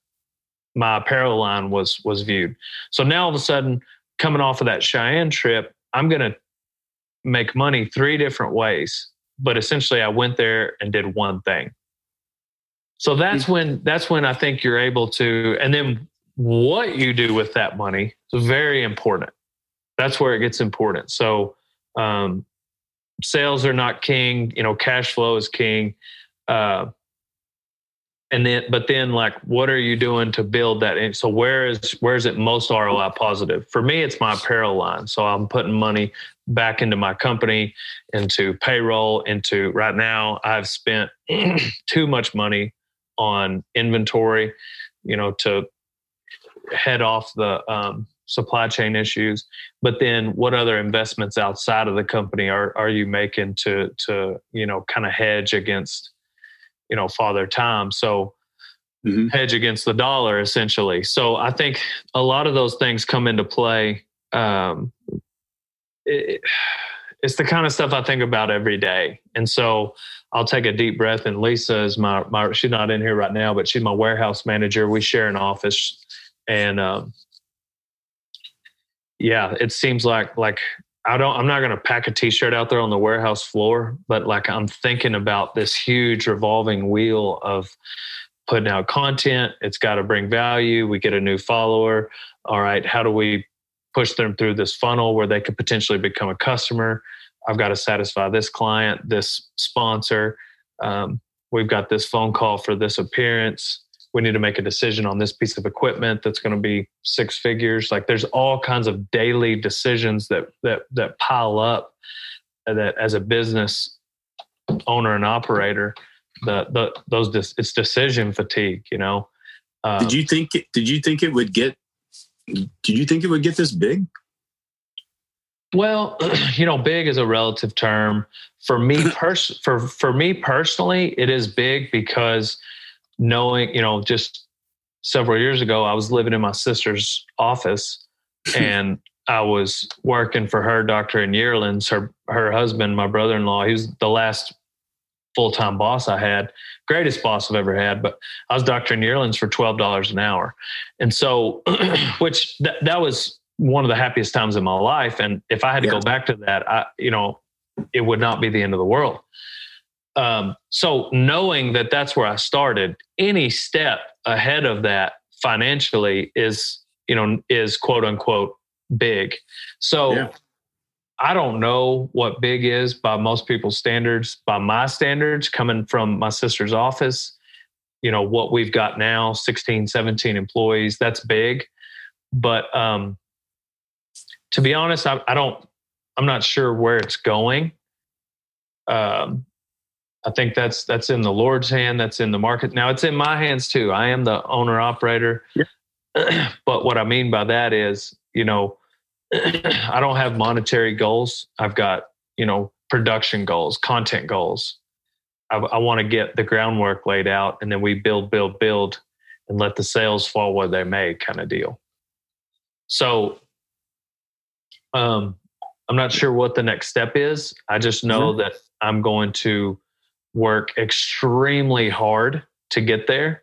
C: my apparel line was was viewed. So now all of a sudden, coming off of that Cheyenne trip, I'm gonna make money three different ways. But essentially I went there and did one thing. So that's when that's when I think you're able to and then what you do with that money is very important. That's where it gets important. So um, sales are not king. You know, cash flow is king. Uh, and then, but then, like, what are you doing to build that? In? So where is where is it most ROI positive? For me, it's my apparel line. So I'm putting money back into my company, into payroll, into right now. I've spent too much money on inventory, you know, to head off the um, supply chain issues. But then, what other investments outside of the company are are you making to to you know kind of hedge against you know father time? So mm-hmm. hedge against the dollar essentially. So I think a lot of those things come into play. Um, it, it's the kind of stuff I think about every day, and so. I'll take a deep breath. And Lisa is my, my, she's not in here right now, but she's my warehouse manager. We share an office and um, yeah, it seems like like I don't I'm not going to pack a t-shirt out there on the warehouse floor, but like I'm thinking about this huge revolving wheel of putting out content. It's got to bring value. We get a new follower. All right, how do we push them through this funnel where they could potentially become a customer? I've got to satisfy this client, this sponsor. Um, we've got this phone call for this appearance we need to make a decision on this piece of equipment that's going to be six figures. Like there's all kinds of daily decisions that that that pile up that as a business owner and operator the the those it's decision fatigue you know?
B: Uh, did you think it, did you think it would get did you think it would get this big?
C: Well you know big is a relative term. For me pers- for for me personally it is big because knowing, you know, just several years ago, I was living in my sister's office and I was working for her doctor in yearlings. Her her husband, my brother in law, he was the last full time boss I had, greatest boss I've ever had. But I was doctor in yearlings for twelve dollars an hour, and so which th- that was one of the happiest times in my life. And if I had to yeah. go back to that, I you know, it would not be the end of the world. Um, so knowing that that's where I started, any step ahead of that financially is, you know, is quote unquote big. So yeah. I don't know what big is by most people's standards. By my standards, coming from my sister's office, you know, what we've got now 16, 17 employees, that's big. But um, to be honest, I, I don't, I'm not sure where it's going. Um, I think that's that's in the Lord's hand. That's in the market. Now it's in my hands too. I am the owner operator. Yeah. but what I mean by that is, you know, I don't have monetary goals. I've got, you know, production goals, content goals. I, I want to get the groundwork laid out, and then we build, build, build, and let the sales fall where they may, kind of deal. So, um, I'm not sure what the next step is. I just know mm-hmm. that I'm going to work extremely hard to get there.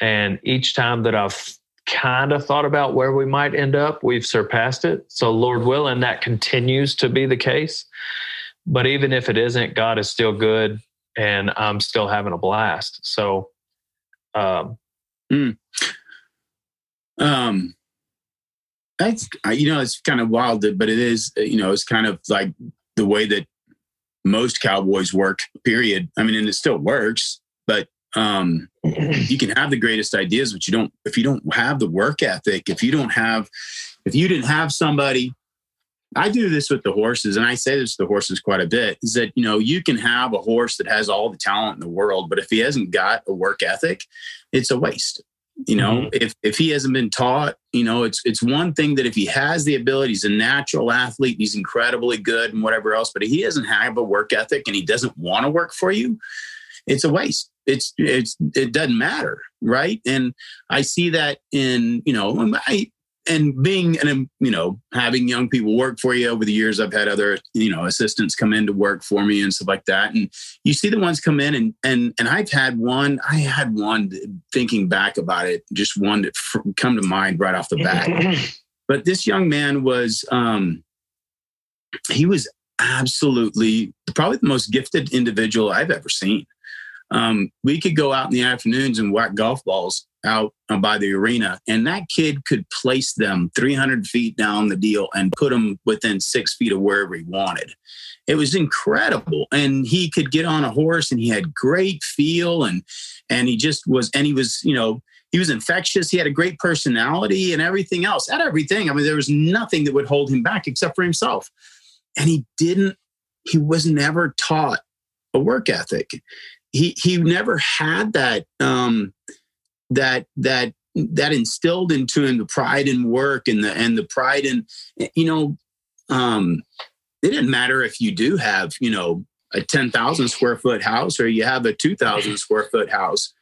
C: And each time that I've kind of thought about where we might end up, we've surpassed it. So, Lord willing, that continues to be the case. But even if it isn't, God is still good and I'm still having a blast. So, um, mm.
B: um, that's, you know, it's kind of wild, but it is, you know, it's kind of like the way that most cowboys work period i mean and it still works but um, you can have the greatest ideas but you don't if you don't have the work ethic if you don't have if you didn't have somebody I do this with the horses, and I say this to the horses quite a bit is that, you know, you can have a horse that has all the talent in the world, but if he hasn't got a work ethic, it's a waste. You know, mm-hmm. if, if he hasn't been taught, you know, it's it's one thing that if he has the ability, he's a natural athlete, he's incredibly good and whatever else, but if he doesn't have a work ethic and he doesn't want to work for you, it's a waste. It's it's it doesn't matter, right? And I see that in, you know, I and being and you know having young people work for you over the years. I've had other you know assistants come in to work for me and stuff like that. And you see the ones come in and and and i've had one i had one thinking back about it just one that come to mind right off the bat. But this young man was um he was absolutely probably the most gifted individual i've ever seen. Um, we could go out in the afternoons and whack golf balls out by the arena, and that kid could place them 300 feet down the deal and put them within six feet of wherever he wanted. It was incredible, and he could get on a horse, and he had great feel, and and he just was, and he was, you know, he was infectious. He had a great personality and everything else. At everything. I mean, there was nothing that would hold him back except for himself, and he didn't. He was never taught a work ethic. He he never had that. Um, that that that instilled into him the pride in work and the and the pride in you know um it didn't matter if you do have you know a 10,000 square foot house or you have a 2,000 square foot house.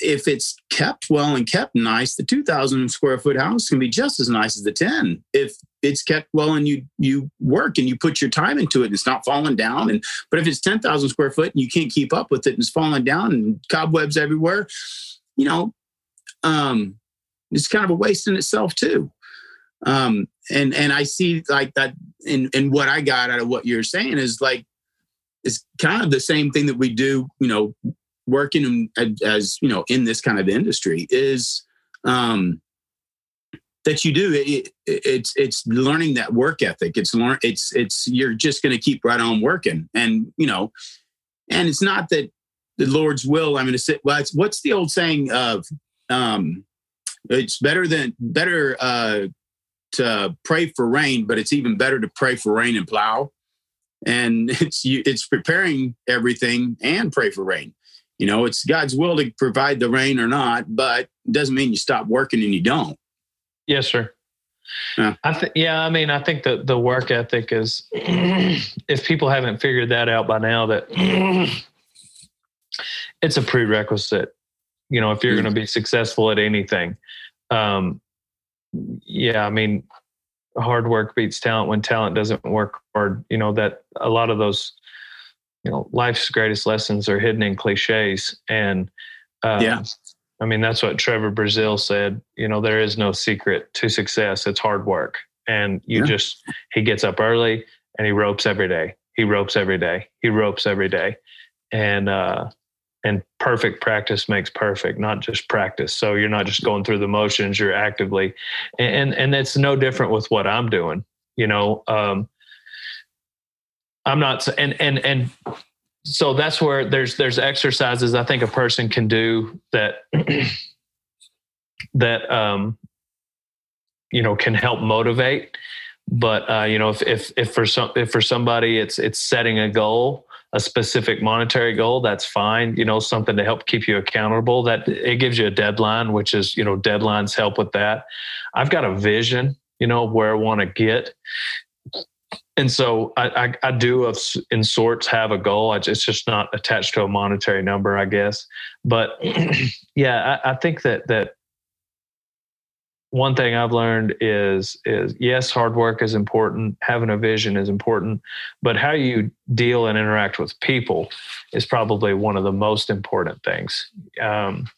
B: If it's kept well and kept nice the 2000 square foot house can be just as nice as the 10 if it's kept well and you you work and you put your time into it and it's not falling down and but if it's 10,000 square foot and you can't keep up with it and it's falling down and cobwebs everywhere you know um, it's kind of a waste in itself too. Um, and and I see like that in in what I got out of what you're saying is like it's kind of the same thing that we do, you know, working in, as you know in this kind of industry is um, that you do it, it, it's it's learning that work ethic. It's learn it's it's you're just going to keep right on working, and you know, and it's not that the Lord's will. I'm going to say, well, what's the old saying of um, it's better than better uh, to pray for rain, but it's even better to pray for rain and plow. And it's you, it's preparing everything and pray for rain. You know, it's God's will to provide the rain or not, but it doesn't mean you stop working and you don't.
C: Yes, sir. Yeah. I th- yeah, I mean, I think that the work ethic is, if people haven't figured that out by now, that it's a prerequisite you know if you're mm-hmm. going to be successful at anything. Um yeah i mean hard work beats talent. When talent doesn't work hard you know that a lot of those you know life's greatest lessons are hidden in cliches. And um, yeah. I mean that's what Trevor Brazile said you know there is no secret to success it's hard work. And you yeah. just he gets up early and he ropes every day. He ropes every day. He ropes every day. And uh and perfect practice makes perfect not just practice. So you're not just going through the motions you're actively and and it's no different with what i'm doing you know um i'm not and and and so that's where there's there's exercises i think a person can do that that um you know can help motivate. But uh you know if if if for some if for somebody it's it's setting a goal a specific monetary goal, that's fine. You know, something to help keep you accountable. That it gives you a deadline, which is, you know, deadlines help with that. I've got a vision, you know, where I want to get. And so I, I, I do in sorts have a goal. It's just not attached to a monetary number, I guess. But yeah, I, I think that that one thing I've learned is is yes, hard work is important, having a vision is important, but how you deal and interact with people is probably one of the most important things. Um,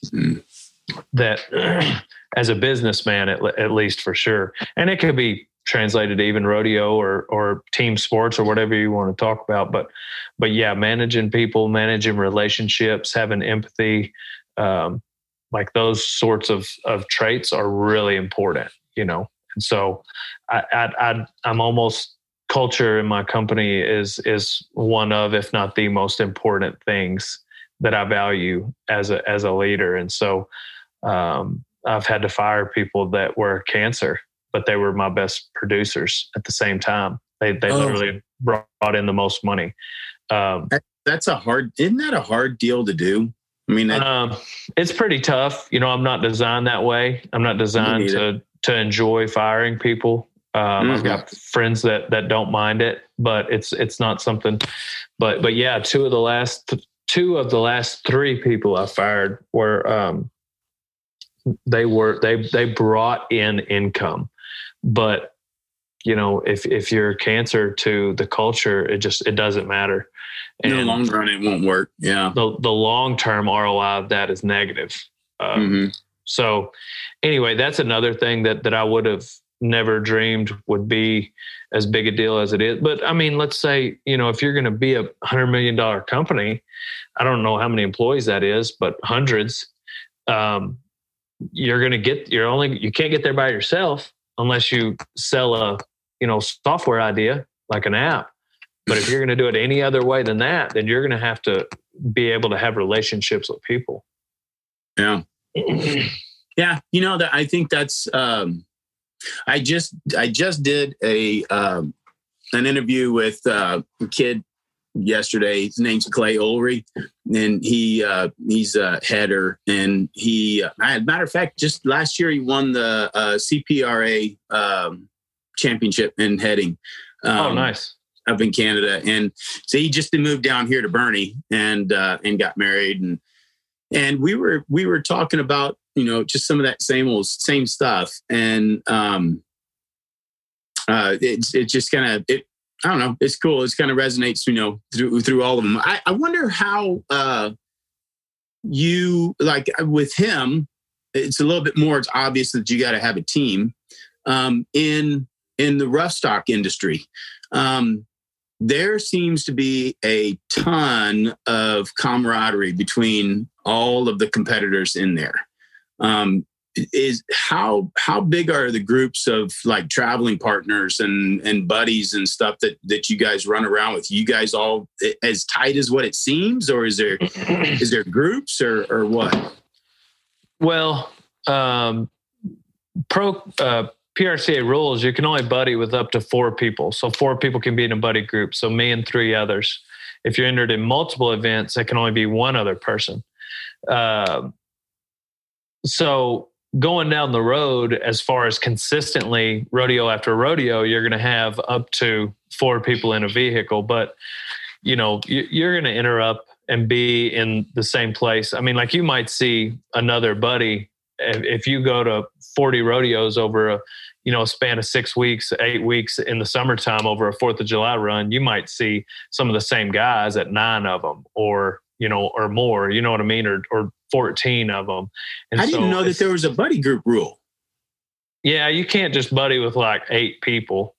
C: that as a businessman, at, at least for sure, and it could be translated to even rodeo or or team sports or whatever you want to talk about. But but yeah, managing people, managing relationships, having empathy. Um, like those sorts of of traits are really important you know and so i i, I am almost culture in my company is is one of if not the most important things that i value as a as a leader and so um, i've had to fire people that were cancer but they were my best producers at the same time They they
B: Oh.
C: literally brought in the most money. Um,
B: That's a hard. Isn't that a hard deal to do? I mean, that,
C: um, it's pretty tough. You know, I'm not designed that way. I'm not designed to to enjoy firing people. Um, I've
B: Mhm.
C: got friends that that don't mind it, but it's it's not something. But but yeah, two of the last two of the last three people I fired were um, they were they they brought in income, but you know if if you're cancer to the culture, it just it doesn't matter.
B: in the long run, it won't work. Yeah.
C: the the long term ROI of that is negative. Um,
B: Mhm.
C: So anyway, that's another thing that that I would have never dreamed would be as big a deal as it is. But I mean, let's say you know if you're going to be a hundred million dollar company, I don't know how many employees that is, but hundreds. Um, you're going to get you're only you can't get there by yourself unless you sell a you know software idea like an app. But if you're going to do it any other way than that, then you're going to have to be able to have relationships with people.
B: Yeah. Yeah. You know that I think that's. Um, I just I just did a um, an interview with uh, a kid yesterday. His name's Clay Ulry, and he uh, he's a header, and he. Uh, matter of fact, just last year he won the uh, CPRA um, championship in heading. Um,
C: oh, nice.
B: up in Canada, and so he just moved down here to Bernie and uh, and got married, and and we were we were talking about you know just some of that same old same stuff, and um, uh, it's it just kind of it. I don't know. It's cool. It's kind of resonates, you know, through through all of them. I, I wonder how uh, you like with him. It's a little bit more. It's obvious that you got to have a team um, in in the rough stock industry um, there seems to be a ton of camaraderie between all of the competitors in there. Um, is how how big are the groups of like traveling partners and and buddies and stuff that that you guys run around with? You guys all as tight as what it seems, or is there is there groups or or what?
C: Well, um, pro uh, PRCA rules, you can only buddy with up to four people. So four people can be in a buddy group. So me and three others. If you're entered in multiple events, it can only be one other person. Um so going down the road, as far as consistently rodeo after rodeo, you're going to have up to four people in a vehicle. But you know, you, you're going to enter up and be in the same place. I mean, like you might see another buddy if you go to 40 rodeos over a you know a span of six weeks, eight weeks in the summertime over a Fourth of July run, you might see some of the same guys at nine of them, or you know, or more. You know what I mean, or or 14 of them. And
B: I didn't
C: so
B: know that there was a buddy group rule.
C: yeah, you can't just buddy with like eight people.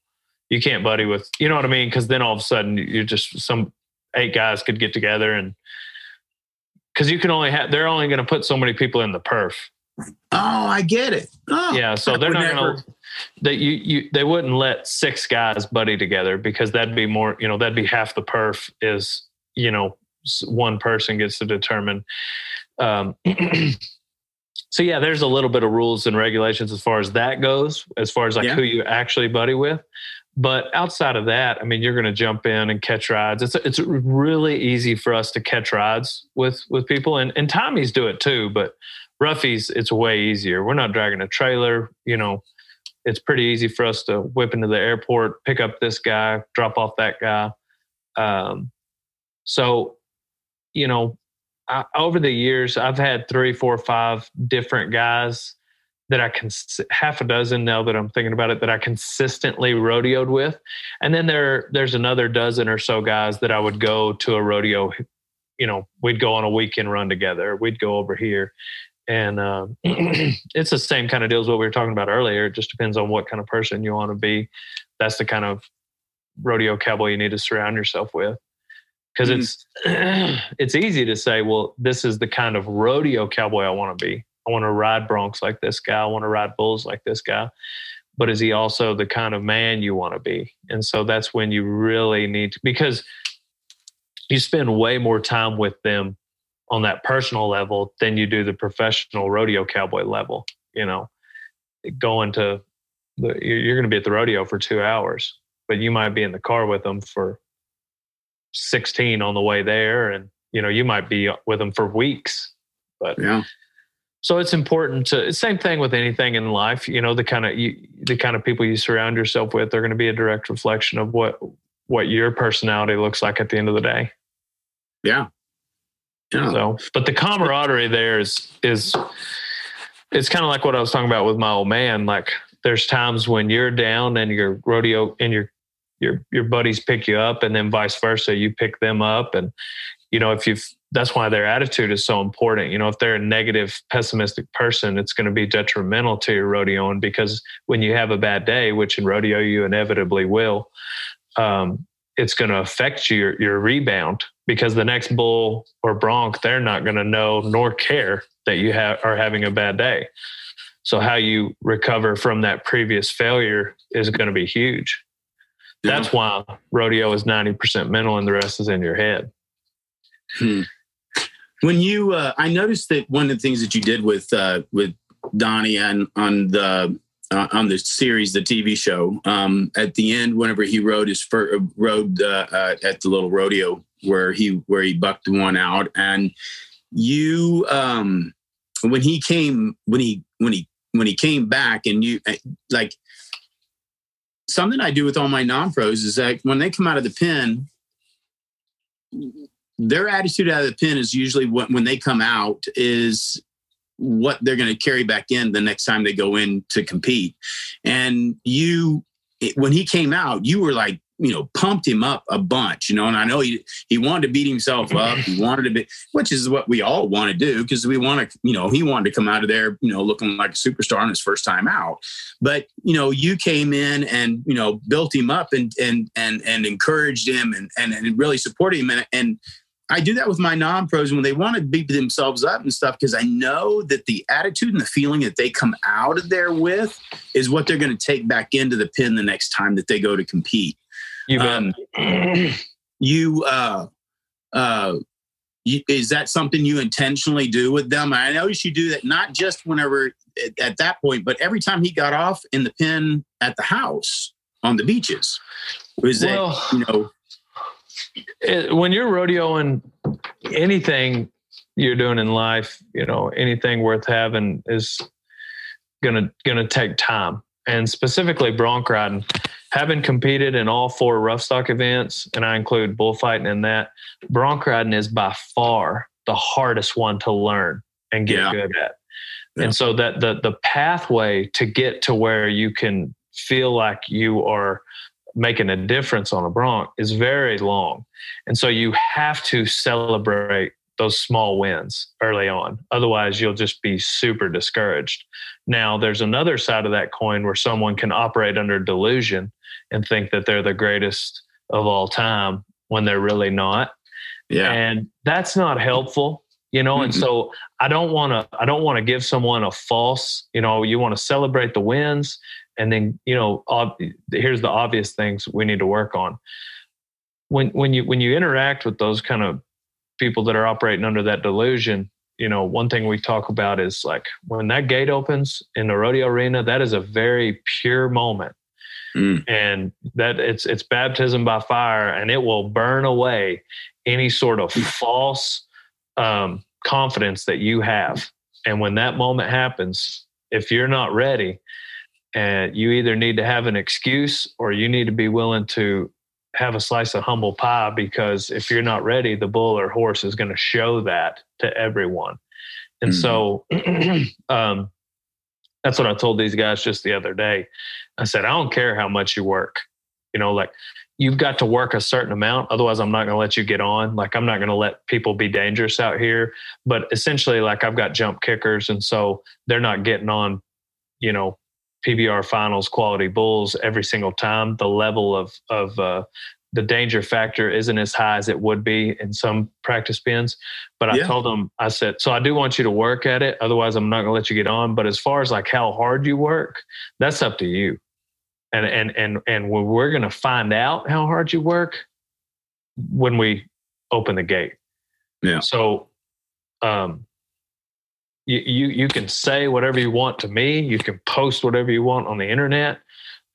C: You can't buddy with, you know what I mean? Because then all of a sudden you're just some eight guys could get together and because you can only have, they're only going to put so many people in the perf.
B: Oh, I get it. Oh,
C: Yeah, so they're not
B: never-
C: to. That you you they wouldn't let six guys buddy together because that'd be more you know that'd be half the perf is you know one person gets to determine. Um, so yeah, there's a little bit of rules and regulations as far as that goes, as far as like
B: Yeah.
C: who you actually buddy with. But outside of that, I mean, you're going to jump in and catch rides. It's it's really easy for us to catch rides with with people, and and Tommy's do it too. But roughies, it's way easier. We're not dragging a trailer. You know, it's pretty easy for us to whip into the airport, pick up this guy, drop off that guy. Um, so, you know, I, over the years, I've had three, four, five different guys that I can half a dozen now that I'm thinking about it that I consistently rodeoed with, and then there there's another dozen or so guys that I would go to a rodeo. You know, we'd go on a weekend run together. We'd go over here, and um, it's the same kind of deal as what we were talking about earlier. It just depends on what kind of person you want to be. That's the kind of rodeo cowboy you need to surround yourself with because
B: Mhm.
C: it's it's easy to say well this is the kind of rodeo cowboy i want to be i want to ride broncs like this guy i want to ride bulls like this guy but is he also the kind of man you want to be and so that's when you really need to because you spend way more time with them on that personal level than you do the professional rodeo cowboy level you know going to the, you're going to be at the rodeo for two hours but you might be in the car with them for 16 on the way there and you know you might be with them for weeks but
B: Yeah.
C: so it's important to same thing with anything in life you know the kind of you, the kind of people you surround yourself with they're going to be a direct reflection of what what your personality looks like at the end of the day
B: Yeah. Yeah.
C: so but the camaraderie there is is it's kind of like what i was talking about with my old man like there's times when you're down and your rodeo and your your your buddies pick you up and then vice versa you pick them up. And you know if you've that's why their attitude is so important. You know if they're a negative pessimistic person it's going to be detrimental to your rodeoing because when you have a bad day which in rodeo you inevitably will um, it's going to affect your your rebound because the next bull or bronc they're not going to know nor care that you have are having a bad day so how you recover from that previous failure is going to be huge
B: Yeah.
C: that's why rodeo is 90% mental and the rest is in your head
B: Hmm. When you, uh, I noticed that one of the things that you did with uh, with Donnie and on the uh, on the series, the TV show, um, at the end, whenever he rode his rode uh, uh, at the little rodeo where he where he bucked one out, and you, um, when he came when he when he when he came back, and you uh, like something I do with all my non pros is that when they come out of the pen, their attitude out of the pen is usually what, when they come out is what they're going to carry back in the next time they go in to compete. And you, when he came out, you were like, you know, pumped him up a bunch, you know, and I know he, he wanted to beat himself up. He wanted to be, which is what we all want to do because we want to, you know, he wanted to come out of there, you know, looking like a superstar on his first time out. But, you know, you came in and, you know, built him up and, and, and, and encouraged him and, and, and really supported him. And, and, I do that with my non-pros when they want to beat themselves up and stuff because I know that the attitude and the feeling that they come out of there with is what they're going to take back into the pin the next time that they go to compete.
C: you.
B: Um, you, uh, uh, you, is that something you intentionally do with them? I notice you do that not just whenever at, at that point, but every time he got off in the pin at the house on the beaches. Was
C: Well-
B: that you know?
C: It, when you're rodeoing anything you're doing in life you know anything worth having is gonna gonna take time and specifically bronc riding having competed in all four rough stock events and i include bullfighting in that bronc riding is by far the hardest one to learn and get
B: Yeah.
C: good at
B: Yeah.
C: and so that the the pathway to get to where you can feel like you are making a difference on a bronc is very long and so you have to celebrate those small wins early on. Otherwise, you'll just be super discouraged. Now, there's another side of that coin where someone can operate under delusion and think that they're the greatest of all time when they're really not.
B: Yeah.
C: And that's not helpful, you know. And
B: Mhm.
C: so I don't want to I don't want to give someone a false, you know, you want to celebrate the wins and then, you know, ob- here's the obvious things we need to work on. When when you when you interact with those kind of people that are operating under that delusion you know one thing we talk about is like when that gate opens in the rodeo arena that is a very pure moment.
B: Mm.
C: and that it's it's baptism by fire and it will burn away any sort of false um, confidence that you have. And when that moment happens if you're not ready and you either need to have an excuse or you need to be willing to have a slice of humble pie because if you're not ready, the bull or horse is going to show that to everyone. And so um, that's what I told these guys just the other day. I said, I don't care how much you work. You know, like you've got to work a certain amount. Otherwise, I'm not going to let you get on. Like, I'm not going to let people be dangerous out here. But essentially, like, I've got jump kickers. And so they're not getting on, you know, PBR finals quality bulls every single time. The level of of uh, the danger factor isn't as high as it would be in some practice pins. But I
B: Yeah.
C: told them, I said, so I do want you to work at it. Otherwise, I'm not going to let you get on. But as far as like how hard you work, that's up to you. And and and and we're going to find out how hard you work when we open the gate.
B: Yeah.
C: So, um, you, you you can say whatever you want to me. You can post whatever you want on the internet.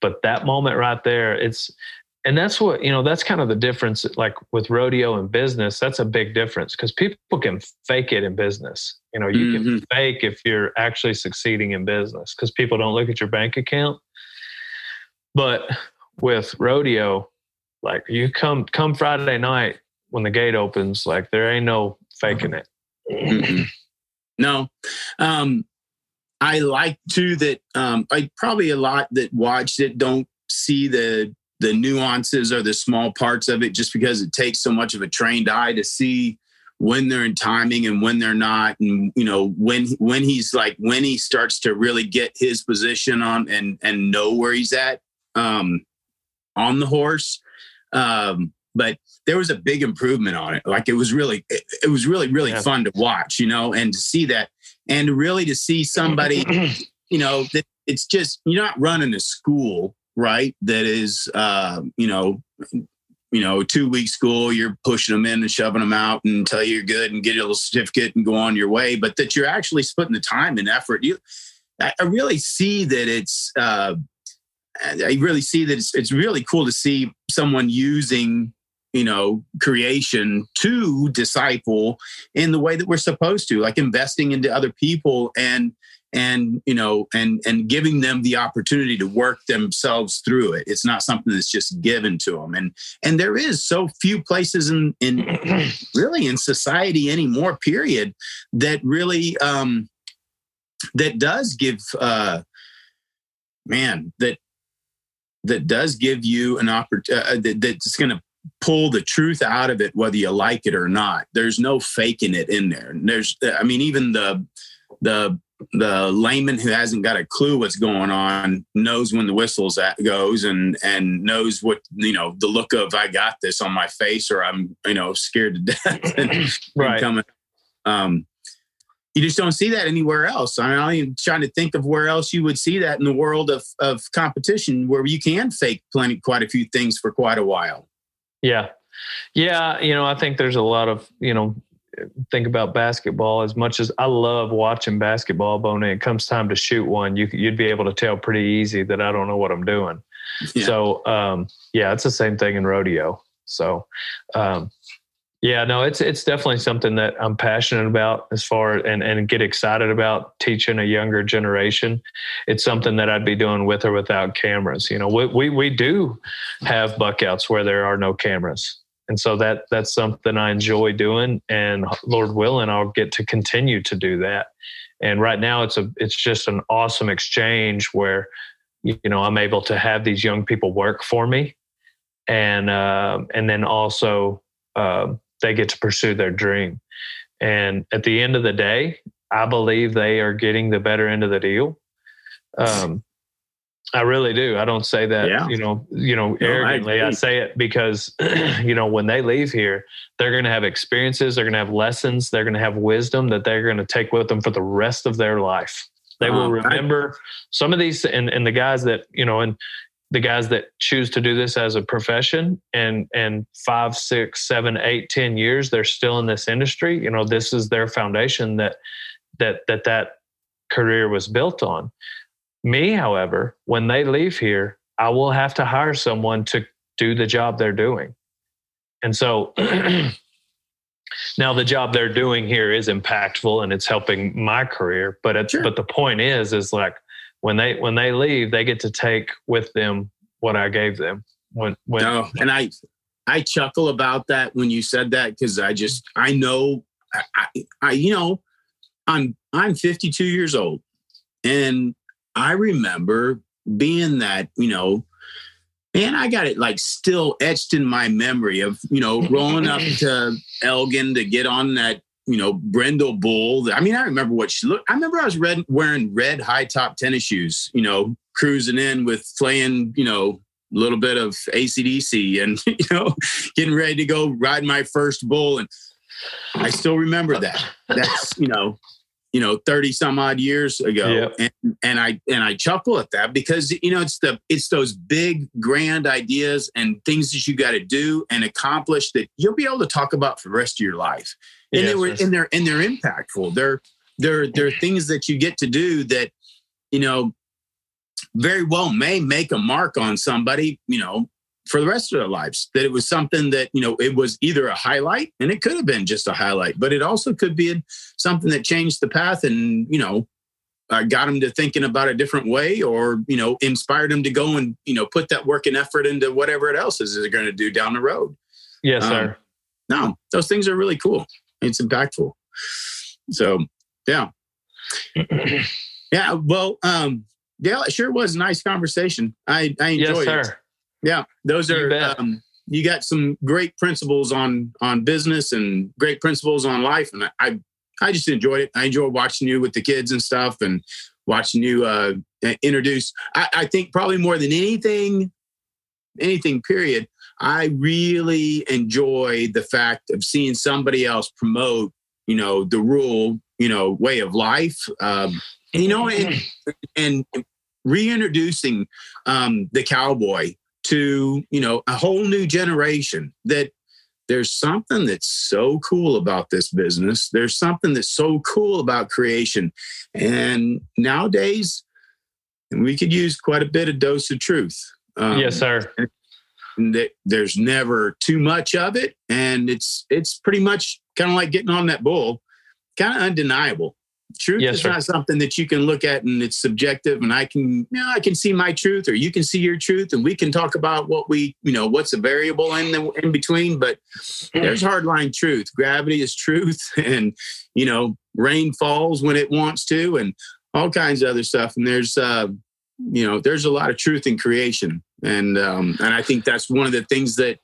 C: But that moment right there it's and that's what you know that's kind of the difference like with rodeo and business. That's a big difference because people can fake it in business. You know you
B: Mhm.
C: can fake if you're actually succeeding in business because people don't look at your bank account. But with rodeo like you come come friday night when the gate opens like there ain't no faking it.
B: Mm-mm. No. Um, I like too that um, I probably a lot that watch it don't see the the nuances or the small parts of it just because it takes so much of a trained eye to see when they're in timing and when they're not and you know when when he's like when he starts to really get his position on and and know where he's at um on the horse um but there was a big improvement on it like it was really it, it was really really
C: Yeah.
B: fun to watch you know and to see that and really to see somebody you know that it's just you're not running a school right that is uh you know you know two week school you're pushing them in and shoving them out until you're good and get a little certificate and go on your way but that you're actually putting the time and effort you i, I really see that it's uh i really see that it's, it's really cool to see someone using you know creation to disciple in the way that we're supposed to like investing into other people and and you know and and giving them the opportunity to work themselves through it. It's not something that's just given to them and and there is so few places in in really in society anymore period that really um that does give uh man that that does give you an opportunity uh, that, that's going to pull the truth out of it whether you like it or not there's no faking it in there And there's i mean even the the the layman who hasn't got a clue what's going on knows when the whistles at goes and and knows what you know the look of i got this on my face or i'm you know scared to death and
C: right
B: coming um you just don't see that anywhere else. I mean, I'm trying to think of where else you would see that in the world of, of competition where you can fake plenty, quite a few things for quite a while.
C: Yeah. Yeah. You know, I think there's a lot of, you know, think about basketball as much as I love watching basketball, but when it comes time to shoot one, you, you'd be able to tell pretty easy that I don't know what I'm doing.
B: Yeah.
C: So, um, yeah, it's the same thing in rodeo. So, um, yeah, no, it's it's definitely something that I'm passionate about as far and and get excited about teaching a younger generation. It's something that I'd be doing with or without cameras. You know, we we, we do have buckouts where there are no cameras, and so that that's something I enjoy doing. And Lord willing, I'll get to continue to do that. And right now, it's a it's just an awesome exchange where you know I'm able to have these young people work for me, and um and then also. Um, they get to pursue their dream. And at the end of the day, I believe they are getting the better end of the deal. Um, I really do. I don't say that,
B: Yeah.
C: you know, you know,
B: No,
C: arrogantly. I,
B: agree.
C: say it because, you know, when they leave here, they're going to have experiences, they're going to have lessons, they're going to have wisdom that they're going to take with them for the rest of their life. They will
B: I-
C: remember some of these, and, and the guys that, you know, and the guys that choose to do this as a profession and and five six seven eight ten years they're still in this industry. You know this is their foundation that that that that career was built on. Me however when they leave here i will have to hire someone to do the job they're doing. And so now the job they're doing here is impactful and it's helping my career but it's
B: Sure.
C: but the point is is like when they when they leave they get to take with them what i gave them. When when
B: No, and I I chuckle about that when you said that because I just I know I, I, I you know I'm I'm 52 years old and I remember being that you know man I got it like still etched in my memory of you know rolling up to Elgin to get on that you know Brindle Bull I mean I remember what she looked I remember I was red wearing red high top tennis shoes you know cruising in with playing you know a little bit of ACDC and you know getting ready to go ride my first bull. And I still remember that. That's you know you know 30 some odd years ago
C: Yep.
B: and and I and I chuckle at that because you know it's the it's those big grand ideas and things that you got to do and accomplish that you'll be able to talk about for the rest of your life and
C: Yes,
B: they were
C: yes.
B: and they're and they're impactful they're they're they're things that you get to do that you know very well may make a mark on somebody you know for the rest of their lives. That it was something that, you know, it was either a highlight and it could have been just a highlight, but it also could be something that changed the path and, you know, uh, got them to thinking about a different way or, you know, inspired them to go and, you know, put that work and effort into whatever it else is they're going to do down the road.
C: Yes, um, sir.
B: No, those things are really cool. It's impactful. So, yeah. yeah. Well, um, yeah, it sure was a nice conversation. I, I enjoyed yes, it. Sir. Yeah, those are you, um, you got some great principles on on business and great principles on life, and I I just enjoyed it. I enjoyed watching you with the kids and stuff, and watching you uh, introduce. I, I think probably more than anything, anything period. I really enjoy the fact of seeing somebody else promote, you know, the rule, you know, way of life. Um, and, you know, and, and reintroducing um, the cowboy to you know a whole new generation that there's something that's so cool about this business. There's something that's so cool about creation. And nowadays we could use quite a bit of dose of truth.
C: Um, yes sir.
B: that there's never too much of it and it's it's pretty much kind of like getting on that bull. Kind of undeniable truth yes, is sir. not something that you can look at and it's subjective and i can you know i can see my truth or you can see your truth and we can talk about what we you know what's a variable in the in between but there's hardline truth gravity is truth and you know rain falls when it wants to and all kinds of other stuff and there's uh you know there's a lot of truth in creation and um and i think that's one of the things that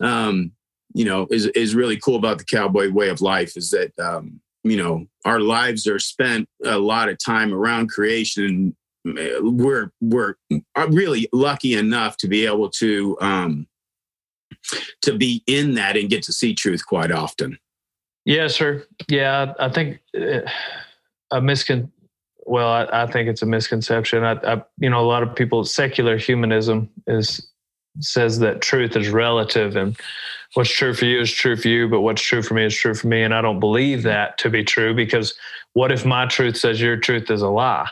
B: um you know is is really cool about the cowboy way of life is that um you know our lives are spent a lot of time around creation. And uh, we're we're really lucky enough to be able to um to be in that and get to see truth quite often.
C: Yes sir. Yeah i think uh, a miscon well I, I, think it's a misconception. I, I you know a lot of people secular humanism is says that truth is relative and what's true for you is true for you, but what's true for me is true for me. And I don't believe that to be true because what if my truth says your truth is a lie?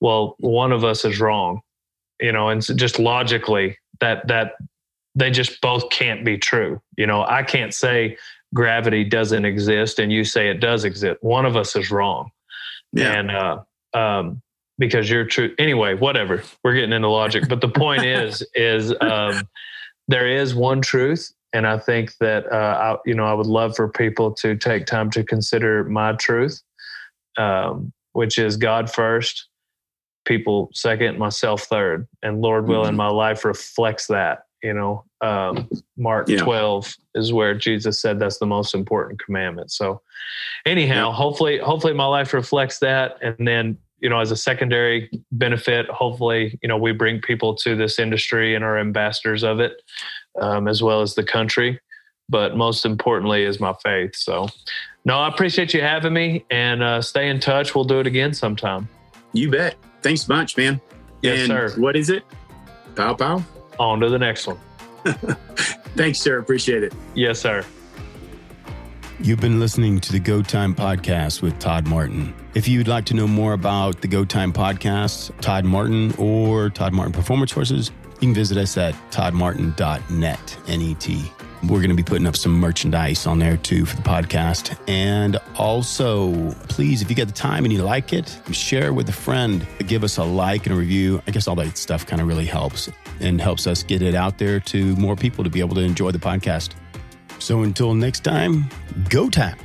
C: Well, one of us is wrong, you know, and just logically that, that they just both can't be true. You know, I can't say gravity doesn't exist and you say it does exist. One of us is wrong. Yeah. And, uh, um, because you're true anyway whatever we're getting into logic but the point is is um, there is one truth and I think that uh, I, you know I would love for people to take time to consider my truth, um, which is God first, people second, myself third, and Lord mm-hmm. willing, my life reflects that. You know, um, Mark yeah. twelve is where Jesus said that's the most important commandment. So, anyhow, yeah. hopefully, hopefully my life reflects that, and then you know as a secondary benefit hopefully you know we bring people to this industry and are ambassadors of it um, as well as the country. But most importantly is my faith. So, no, I appreciate you having me and uh, stay in touch. We'll do it again sometime.
B: You bet. Thanks much, man.
C: Yes, and sir.
B: What is it? Pow pow.
C: On to the next one.
B: Thanks, sir. Appreciate it.
C: Yes, sir.
E: You've been listening to the Go Time Podcast with Todd Martin. If you'd like to know more about the Go Time Podcast, Todd Martin, or Todd Martin Performance Horses, you can visit us at toddmartin.net, N-E-T. We're going to be putting up some merchandise on there too for the podcast. And also, please, if you get the time and you like it, share it with a friend. Give us a like and a review. I guess all that stuff kind of really helps and helps us get it out there to more people to be able to enjoy the podcast. So until next time, go time.